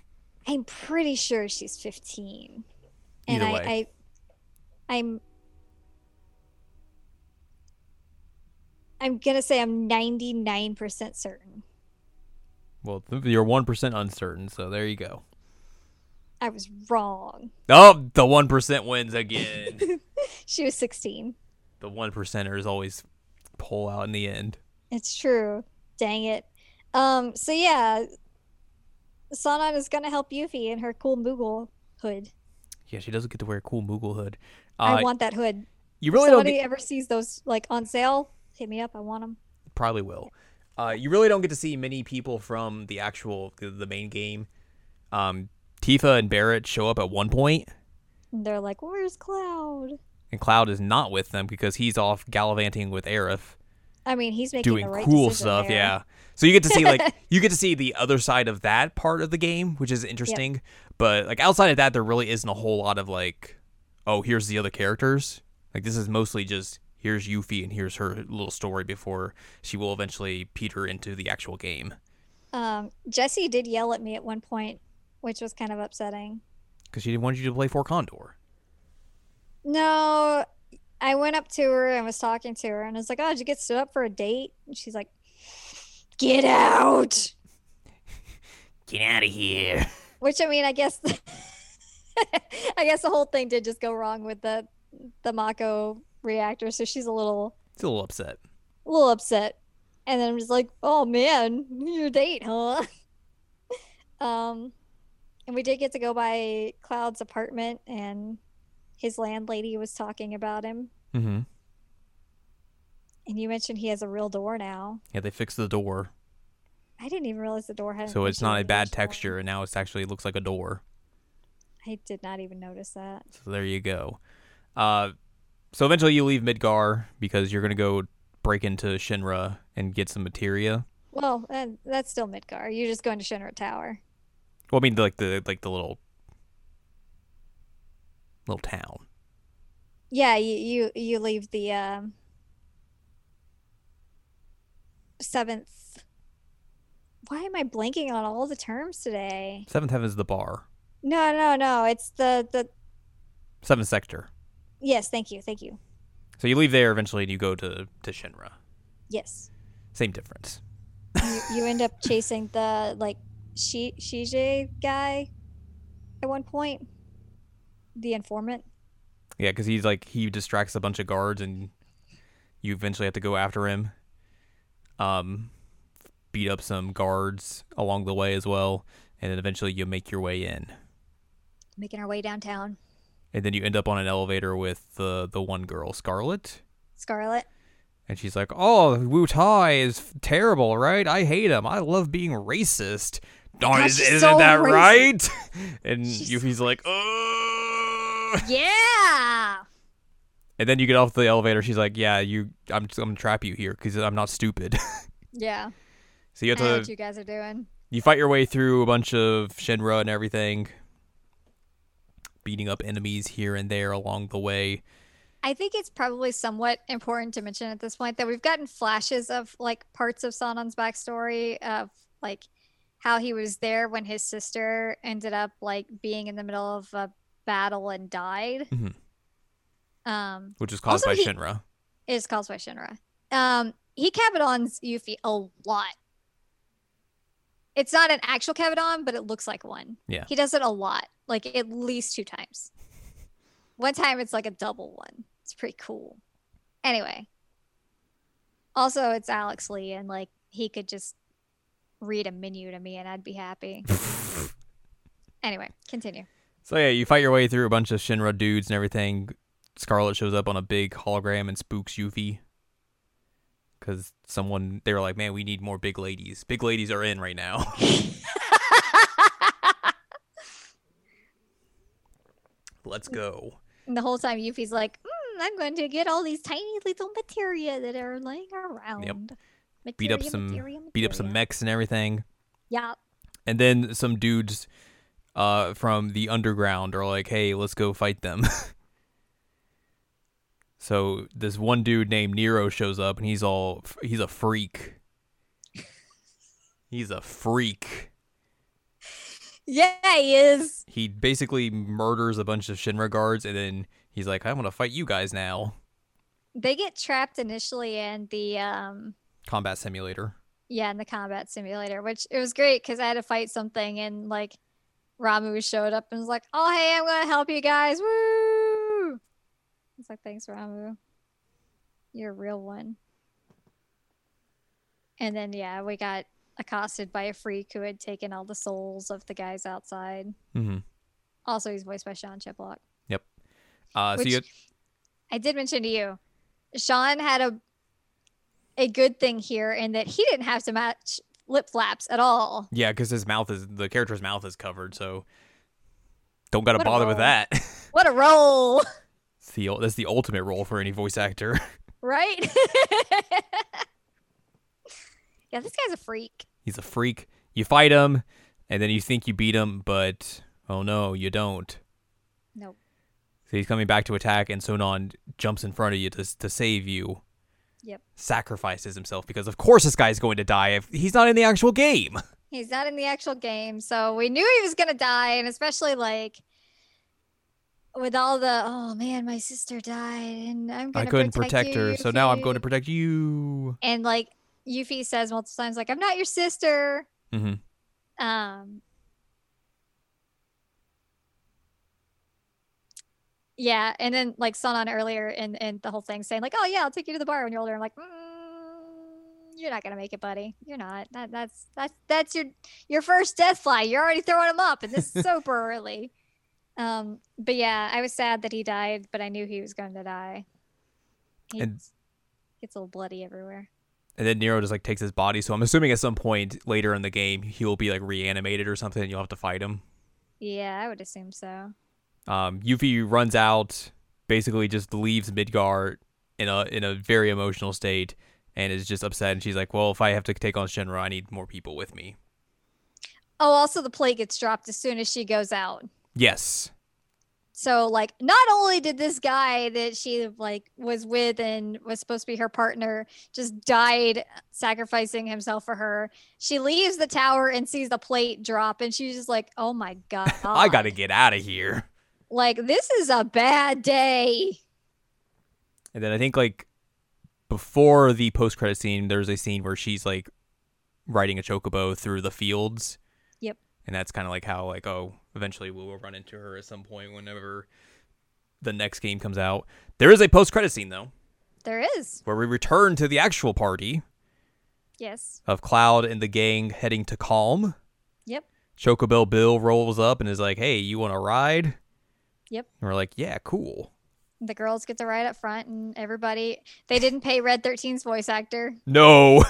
I'm pretty sure she's 15. And Either I. I I'm I'm gonna say I'm 99% certain. Well, th- you're one percent uncertain, so there you go. I was wrong. Oh, the one percent wins again. She was 16. the one percenters always pull out in the end. It's true. Dang it. Um, so yeah, Sonon is gonna help Yuffie in her cool Moogle hood. Yeah, she doesn't get to wear a cool Moogle hood. Uh, I want that hood. you really don't Somebody get, ever sees those like on sale, hit me up. I want them. probably will. Uh, you really don't get to see many people from the actual the, the main game. Um, Tifa and Barrett show up at one point, And they're like, "Where's Cloud?" and Cloud is not with them because he's off gallivanting with Aerith. I mean, he's making doing the right cool stuff. there. Yeah. So you get to see like you get to see the other side of that part of the game, which is interesting. But like outside of that, there really isn't a whole lot of like, oh, here's the other characters. Like this is mostly just here's Yuffie and here's her little story before she will eventually peter into the actual game. Um, Jesse did yell at me at one point, which was kind of upsetting. Because she didn't want you to play Fort Condor. No, I went up to her and was talking to her, and I was like, "Oh, did you get stood up for a date?" And she's like, "Get out." Get out of here. Which I mean, I guess, I guess the whole thing did just go wrong with the the Mako reactor, so she's a little It's a little upset. a little upset. And then I'm just like, "Oh man, your date, huh?" um, and we did get to go by Cloud's apartment, and his landlady was talking about him. Mm-hmm. And you mentioned he has a real door now. Yeah, they fixed the door, I didn't even realize the door had. so it's not a bad texture, and now it's actually looks like a door. I did not even notice that. So there you go. Uh, so eventually you leave Midgar because you're gonna go break into Shinra and get some materia. Well, that's still Midgar. You're just going to Shinra Tower. Well, I mean like the like the little little town. Yeah, you you, you leave the um, seventh. Why am I blanking on all the terms today? Seventh Heaven is the bar. No, no, no. It's the the. Seventh sector. Yes, thank you, thank you. So you leave there eventually, and you go to to Shinra. Yes, Same difference. you, you end up chasing the like Shi Shije guy at one point. The informant. Yeah, because he's like he distracts a bunch of guards, and you eventually have to go after him. Um, beat up some guards along the way as well, and then eventually you make your way in. Making our way downtown. And then you end up on an elevator with the the one girl, Scarlet, Scarlet. and she's like, "Oh, Wutai is terrible, right? I hate him. I love being racist. God, is, isn't so that racist. right?" And She's- Yuffie's like, "Ugh." Yeah. And then you get off the elevator. She's like, "Yeah, you. I'm. I'm gonna trap you here because I'm not stupid." Yeah. so you have I know to. what you guys are doing. You fight your way through a bunch of Shinra and everything, beating up enemies here and there along the way. I think it's probably somewhat important to mention at this point that we've gotten flashes of like parts of Sonon's backstory of like how he was there when his sister ended up like being in the middle of a battle and died. Mhm. Um, which is caused by Shinra. it is caused by Shinra. Um, he Kabedons Yuffie a lot. It's not an actual Kabedon, but it looks like one. Yeah. He does it a lot, like at least two times. One time it's like a double one. It's pretty cool. Anyway. Also, it's Alex Lee, and like he could just read a menu to me and I'd be happy. anyway, continue. So yeah, you fight your way through a bunch of Shinra dudes and everything. Scarlet shows up on a big hologram and spooks Yuffie. Cause someone they were like, Man, we need more big ladies. Big ladies are in right now. Let's go. And the whole time, Yuffie's like, mm, "I'm going to get all these tiny little materia that are laying around." beat up some materia, beat up some materia. mechs and everything. Yeah. And then some dudes uh from the underground are like, "Hey, let's go fight them." so this one dude named Nero shows up and he's all he's a freak. He's a freak. Yeah, he is. He basically murders a bunch of Shinra guards and then he's like, "I'm going to fight you guys now." They get trapped initially in the um Combat simulator. yeah in the combat simulator, which it was great because I had to fight something and like Ramuh showed up and was like, "Oh hey, I'm gonna help you guys." Woo! It's like, "Thanks, Ramuh. You're a real one." And then yeah, we got accosted by a freak who had taken all the souls of the guys outside. Mhm. Also, he's voiced by Sean Chiplock. Uh so you I did mention to you, Sean had a a good thing here in that he didn't have to match lip flaps at all. Yeah, because his mouth is the character's mouth is covered, so don't gotta bother with that. What a role, It's the that's the ultimate role for any voice actor. right? yeah, this guy's a freak. He's a freak. You fight him, and then you think you beat him, but oh no, you don't. Nope. So he's coming back to attack, and Sonon jumps in front of you to to save you. Yep. Sacrifices himself because of course this guy's going to die if he's not in the actual game. He's not in the actual game, so we knew he was gonna die, and especially like with all the oh man, my sister died, and I'm I couldn't protect you, her, so now I'm going to protect you. And like Yuffie says multiple times, like I'm not your sister. hmm Um. Yeah, and then like Sonon earlier in in the whole thing saying like, "Oh yeah, I'll take you to the bar when you're older." I'm like, mm, "You're not gonna make it, buddy. You're not. That that's that's that's your your first death fly. You're already throwing them up, and this is super early." Um, but yeah, I was sad that he died, but I knew he was going to die. He And- gets a little bloody everywhere. And then Nero just like takes his body. So I'm assuming at some point later in the game he will be like reanimated or something, and you'll have to fight him. Yeah, I would assume so. Um, Yuffie runs out, basically just leaves Midgar in a in a very emotional state, and is just upset. And she's like, "Well, if I have to take on Shinra, I need more people with me." Oh, also the plate gets dropped as soon as she goes out. Yes, So like not only did this guy that she like was with and was supposed to be her partner just died sacrificing himself for her. She leaves the tower and sees the plate drop and she's just like, "Oh my god. I gotta get out of here. Like this is a bad day." And then I think like before the post credit scene, there's a scene where she's like riding a chocobo through the fields. Yep. And that's kind of like how like oh, eventually we will run into her at some point whenever the next game comes out. There is a post credit scene though, There is. where we return to the actual party Yes. of Cloud and the gang heading to Kalm. Yep. Chocobo Bill rolls up and is like, "Hey, you want to ride?" Yep. And we're like, "Yeah, cool." The girls get to ride up front and everybody they didn't pay Red 13's voice actor. No,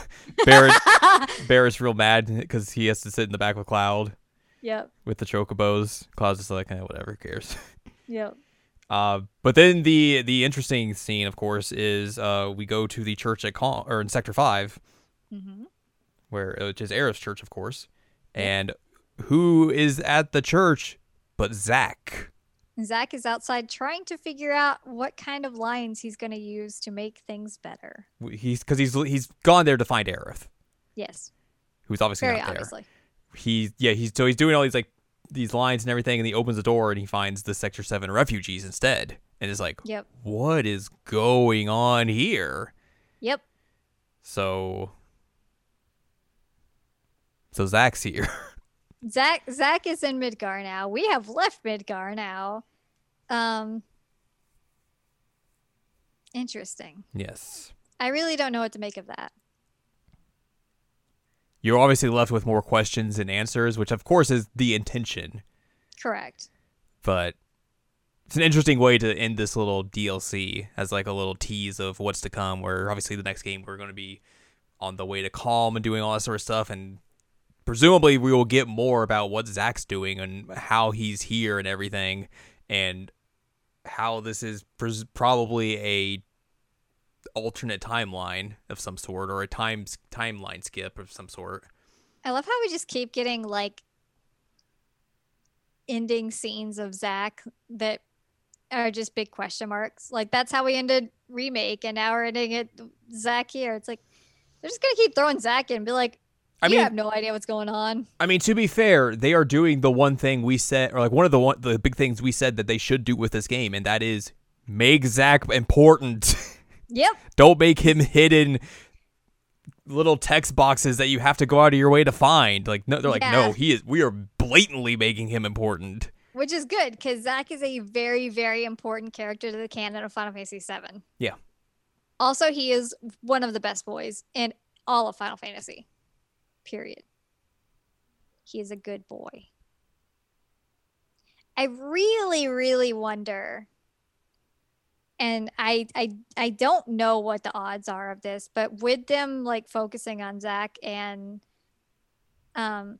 Barrett Barrett's real mad because he has to sit in the back with Cloud yep. with the chocobos. Cloud's just like, eh, whatever, who cares. Yep. Uh, but then the the interesting scene, of course, is uh, we go to the church at Cal- or in Sector Five, Mhm. where which is Eris Church, of course, and who is at the church but Zack? Zack is outside trying to figure out what kind of lines he's going to use to make things better. He's because he's he's gone there to find Aerith, Yes, who's obviously very not there. obviously. He's yeah, he's so he's doing all these like these lines and everything, and he opens the door and he finds the Sector Seven refugees instead, and is like, Yep. what is going on here? Yep. So, so Zack's here. Zack Zack is in Midgar now. We have left Midgar now. Um interesting. yes, I really don't know what to make of that. You're obviously left with more questions and answers, which of course is the intention. Correct. but it's an interesting way to end this little DLC as like a little tease of what's to come. Where obviously the next game we're going to be on the way to Kalm and doing all that sort of stuff, and presumably we will get more about what Zack's doing and how he's here and everything, and how this is pres- probably a alternate timeline of some sort or a time timeline skip of some sort. I love how we just keep getting like ending scenes of Zack that are just big question marks. Like that's how we ended remake, and now we're ending it Zack here. It's like they're just gonna keep throwing Zack in and be like, I mean, have no idea what's going on. I mean, to be fair, they are doing the one thing we said, or like one of the one, the big things we said that they should do with this game, and that is make Zack important. Yep. Don't make him hidden little text boxes that you have to go out of your way to find. Like, no, they're like, yeah. no, he is. We are blatantly making him important. Which is good because Zack is a very, very important character to the canon of Final Fantasy VII. Yeah. Also, he is one of the best boys in all of Final Fantasy. Period. He is a good boy. I really, really wonder, and I, I, I don't know what the odds are of this, but with them like focusing on Zack and, um,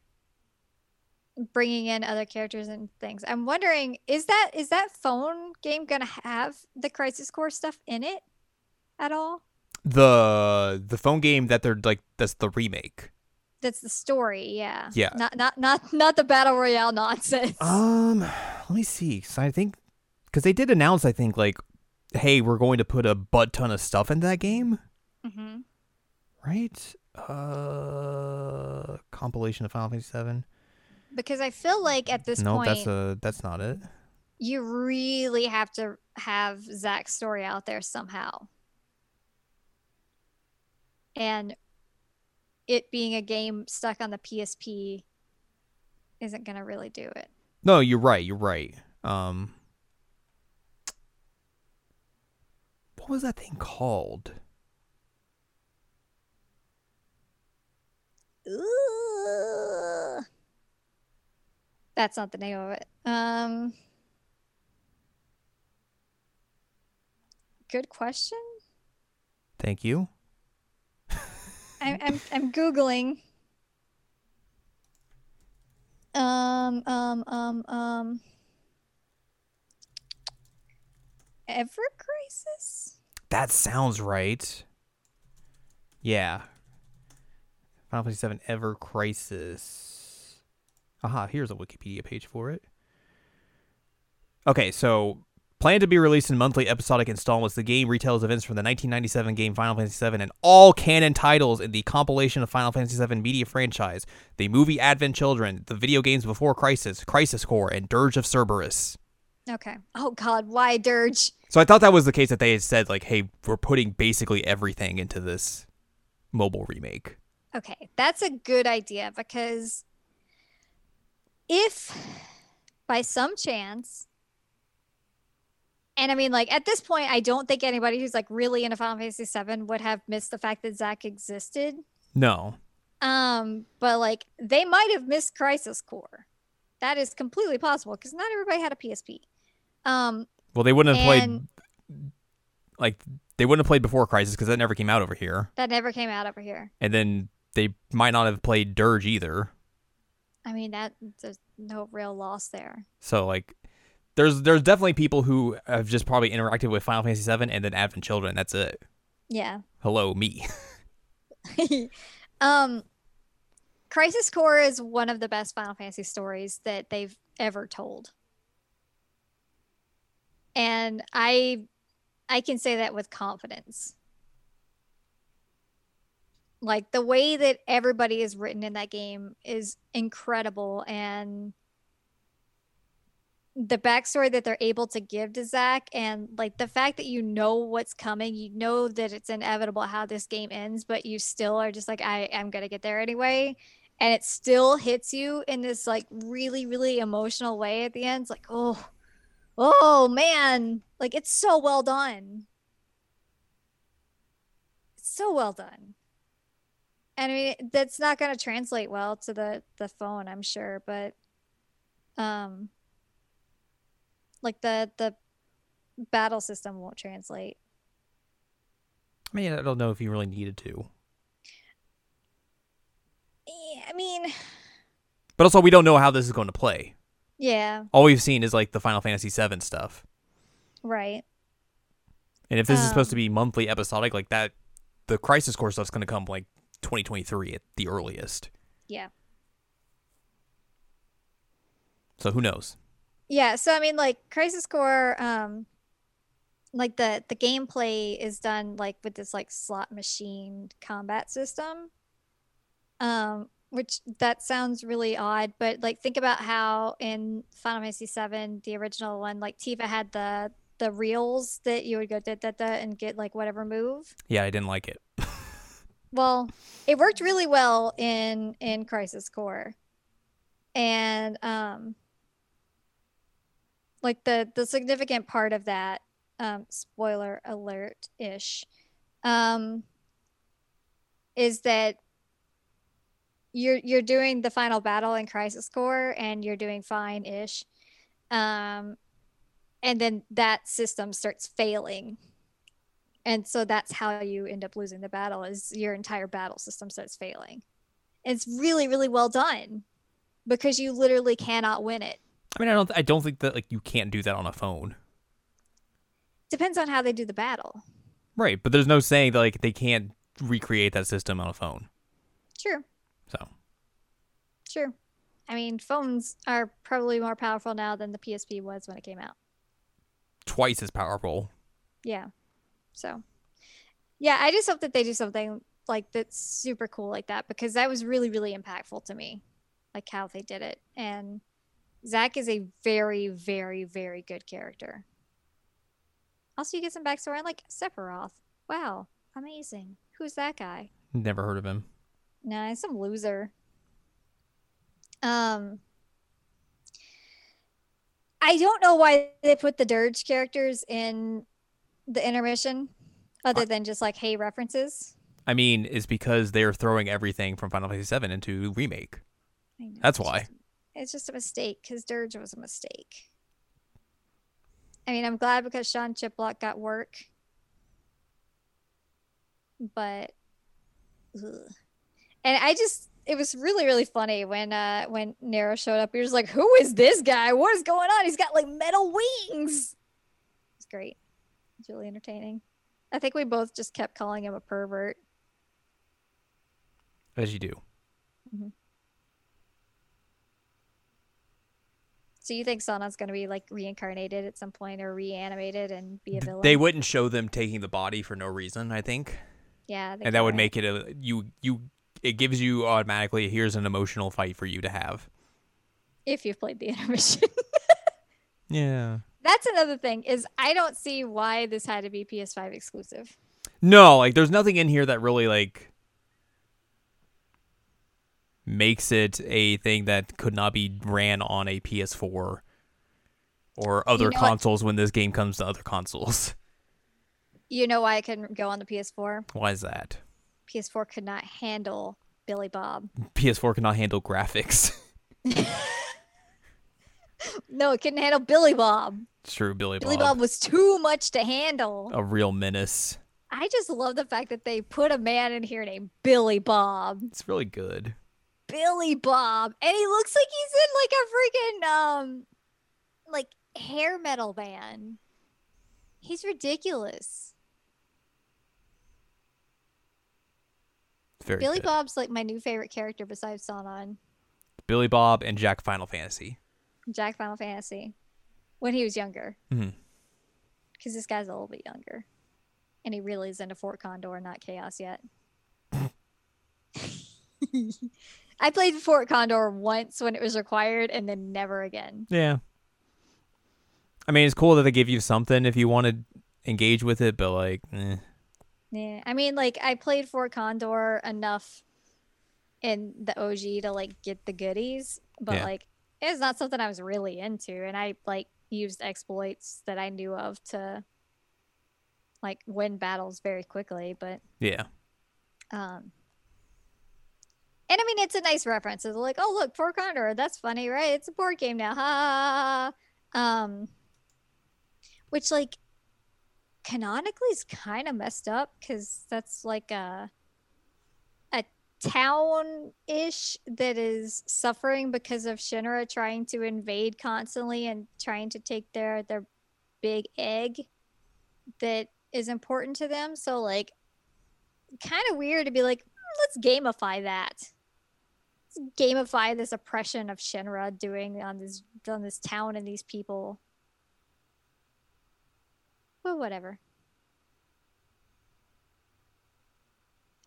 bringing in other characters and things, I'm wondering is that is that phone game gonna have the Crisis Core stuff in it at all? The the phone game that they're like that's the remake. That's the story, yeah. Yeah. Not not not not the battle royale nonsense. Um, let me see. So I think because they did announce, I think like, hey, we're going to put a butt ton of stuff in that game. Mm-hmm. Right. Uh, compilation of Final Fantasy Seven. Because I feel like at this point. no, point, that's a that's not it. You really have to have Zack's story out there somehow. And it being a game stuck on the PSP isn't going to really do it. No, you're right. You're right. Um, what was that thing called? Ooh. That's not the name of it. Um, good question. Thank you. I'm, I'm I'm googling. Um um um um. Ever Crisis. That sounds right. Yeah. Final Fantasy VII Ever Crisis. Aha, here's a Wikipedia page for it. Okay, so Planned to be released in monthly episodic installments, the game retells events from the 1997 game Final Fantasy VII and all canon titles in the compilation of Final Fantasy VII media franchise, the movie Advent Children, the video games Before Crisis, Crisis Core, and Dirge of Cerberus. Okay. Oh God, why Dirge? So I thought that was the case that they had said like, "Hey, we're putting basically everything into this mobile remake." Okay, that's a good idea because if by some chance and I mean, like at this point, I don't think anybody who's like really into Final Fantasy VII would have missed the fact that Zack existed. No. Um, but like they might have missed Crisis Core. That is completely possible because not everybody had a PSP. Um. Well, they wouldn't have played. Like they wouldn't have played before Crisis because that never came out over here. That never came out over here. And then they might not have played Dirge either. I mean, that there's no real loss there. So like there's there's definitely people who have just probably interacted with Final Fantasy VII and then Advent Children. That's it. Yeah. Hello, me. um, Crisis Core is one of the best Final Fantasy stories that they've ever told, and I I can say that with confidence. Like the way that everybody is written in that game is incredible and the backstory that they're able to give to Zack and like the fact that you know what's coming, you know that it's inevitable how this game ends, but you still are just like, I am gonna get there anyway. And it still hits you in this like really, really emotional way at the end. It's like, oh, oh man. Like it's so well done. It's so well done. And I mean that's not gonna translate well to the the phone, I'm sure, but um Like the the battle system won't translate. I mean, I don't know if you really needed to. Yeah, I mean, But also, we don't know how this is going to play. Yeah, All we've seen is like the Final Fantasy VII stuff. right. And if this is supposed to Um, be monthly episodic, like that, the Crisis Core stuff's going to come like 2023 at the earliest. Yeah. So who knows? Yeah, so I mean like Crisis Core um like the the gameplay is done like with this like slot machine combat system. Um which that sounds really odd, but like think about how in Final Fantasy 7, the original one, like Tifa had the the reels that you would go da da da and get like whatever move. Yeah, I didn't like it. Well, it worked really well in in Crisis Core, and um, like the the significant part of that, um, spoiler alert ish, um, is that you're you're doing the final battle in Crisis Core and you're doing fine ish, um, and then that system starts failing and so that's how you end up losing the battle is your entire battle system starts failing it's really really well done because you literally cannot win it I mean, I don't. I don't think that like you can't do that on a phone. depends on how they do the battle Right, but there's no saying that like they can't recreate that system on a phone. sure So. Sure. I mean phones are probably more powerful now than the psp was when it came out. Twice as powerful. yeah. So yeah i just hope that they do something like that's super cool like that because that was really really impactful to me like how they did it. And zack is a very very very good character. Also you get some backstory on like sephiroth. Wow amazing. Who's that guy? Never heard of him. Nah, he's some loser. Um, I don't know why they put the Dirge characters in the intermission, other than just like hey references. I mean, it's because they're throwing everything from Final Fantasy VII into remake. I know, That's it's why. just- it's just a mistake because Dirge was a mistake. I mean, I'm glad because Sean Chiplock got work, but, ugh. And I just it was really really funny when uh when Nero showed up. He was like, "Who is this guy? What is going on? He's got like metal wings." It's great. It's really entertaining. I think we both just kept calling him a pervert. As you do. mhm So you think Sonon's going to be like reincarnated at some point or reanimated and be a villain? They wouldn't show them taking the body for no reason. I think, Yeah, I think and that would right. make it a you you. It gives you automatically here's an emotional fight for you to have. if you've played the intermission. Yeah. That's another thing is I don't see why this had to be PS5 exclusive. No, like there's nothing in here that really like makes it a thing that could not be ran on a PS4 or other know what? consoles when this game comes to other consoles. You know why it couldn't go on the PS4? Why is that? PS4 could not handle Billy Bob. PS4 cannot handle graphics. No, it couldn't handle Billy Bob. true, Billy, Billy Bob. Bob was too much to handle. A real menace. I just love the fact that they put a man in here named Billy Bob. It's really good. Billy Bob, and he looks like he's in like a freaking um, like hair metal band. He's ridiculous. Very Billy good. Bob's like my new favorite character besides Sonon. Billy Bob and Jack Final Fantasy. Jack Final Fantasy, when he was younger, Mm-hmm. because this guy's a little bit younger, and he really is into Fort Condor, not Chaos yet. I played Fort Condor once when it was required, and then never again. Yeah. I mean, it's cool that they give you something if you want to engage with it, but like, eh. Yeah, I mean, like I played Fort Condor enough in the OG to like get the goodies, but Yeah. like it's not something I was really into, and I like used exploits that I knew of to like win battles very quickly. But yeah. um, and I mean, it's a nice reference. It's like, oh look, Fort Condor, that's funny, right? It's a board game now, ha. Um, which like canonically is kind of messed up because that's like a a town ish that is suffering because of Shinra trying to invade constantly and trying to take their their big egg that is important to them. So like kind of weird to be like, "Hmm, let's gamify that. Let's gamify this oppression of Shinra doing on this on this town and these people. Well, whatever.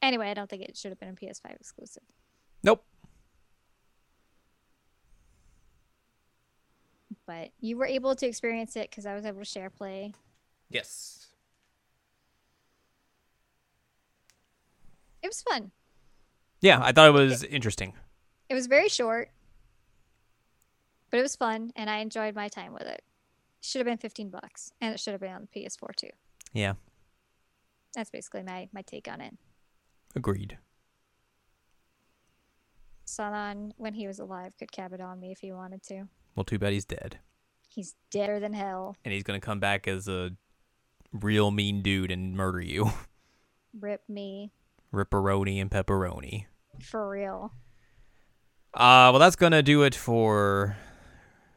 Anyway, I don't think it should have been a PS5 exclusive. Nope. But you were able to experience it because I was able to share play. Yes. It was fun. Yeah, I thought it was interesting. It was very short, but it was fun, and I enjoyed my time with it. Should have been fifteen bucks, and it should have been on the PS4 too. Yeah, That's basically my my take on it. agreed. Sonon, when he was alive, could Kabedon me if he wanted to. Well, too bad he's dead, He's deader than hell. and he's gonna come back as a real mean dude and murder you. Rip me Ripperoni and pepperoni. for real. Uh, well, that's gonna do it for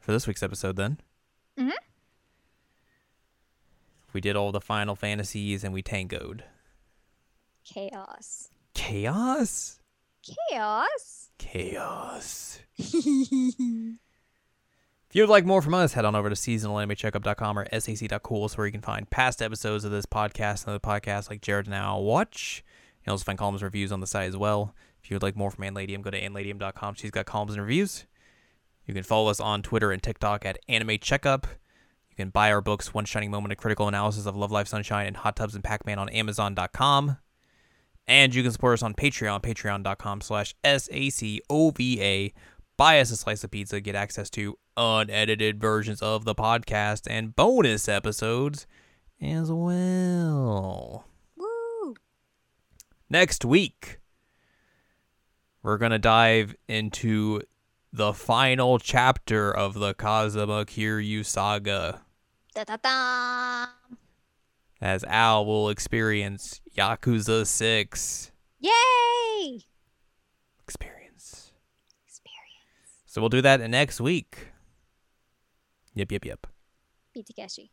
for this week's episode then. Mhm. We did all the Final Fantasies and we tangoed. Chaos. Chaos. Chaos. Chaos. If you would like more from us, head on over to seasonalanimecheckup.com or sac.cool, where you can find past episodes of this podcast and other podcasts like Jared Now Watch. You can also find columns and reviews on the site as well. If you would like more from Ann Ladium, go to annladium.com. She's got columns and reviews. You can follow us on Twitter and TikTok at Anime Checkup. You can buy our books, One Shining Moment, A Critical Analysis of Love Live, Sunshine, and Hot Tubs and Pac-Man on Amazon.com. And you can support us on Patreon, patreon.com slash S-A-C-O-V-A. Buy us a slice of pizza, get access to unedited versions of the podcast and bonus episodes as well. Woo. Next week, we're going to dive into the final chapter of the Kazuma Kiryu saga Da da da. as Al will experience Yakuza 6 Yay! experience. Experience. So we'll do that next week. Yep, yep, yep. Takeshi.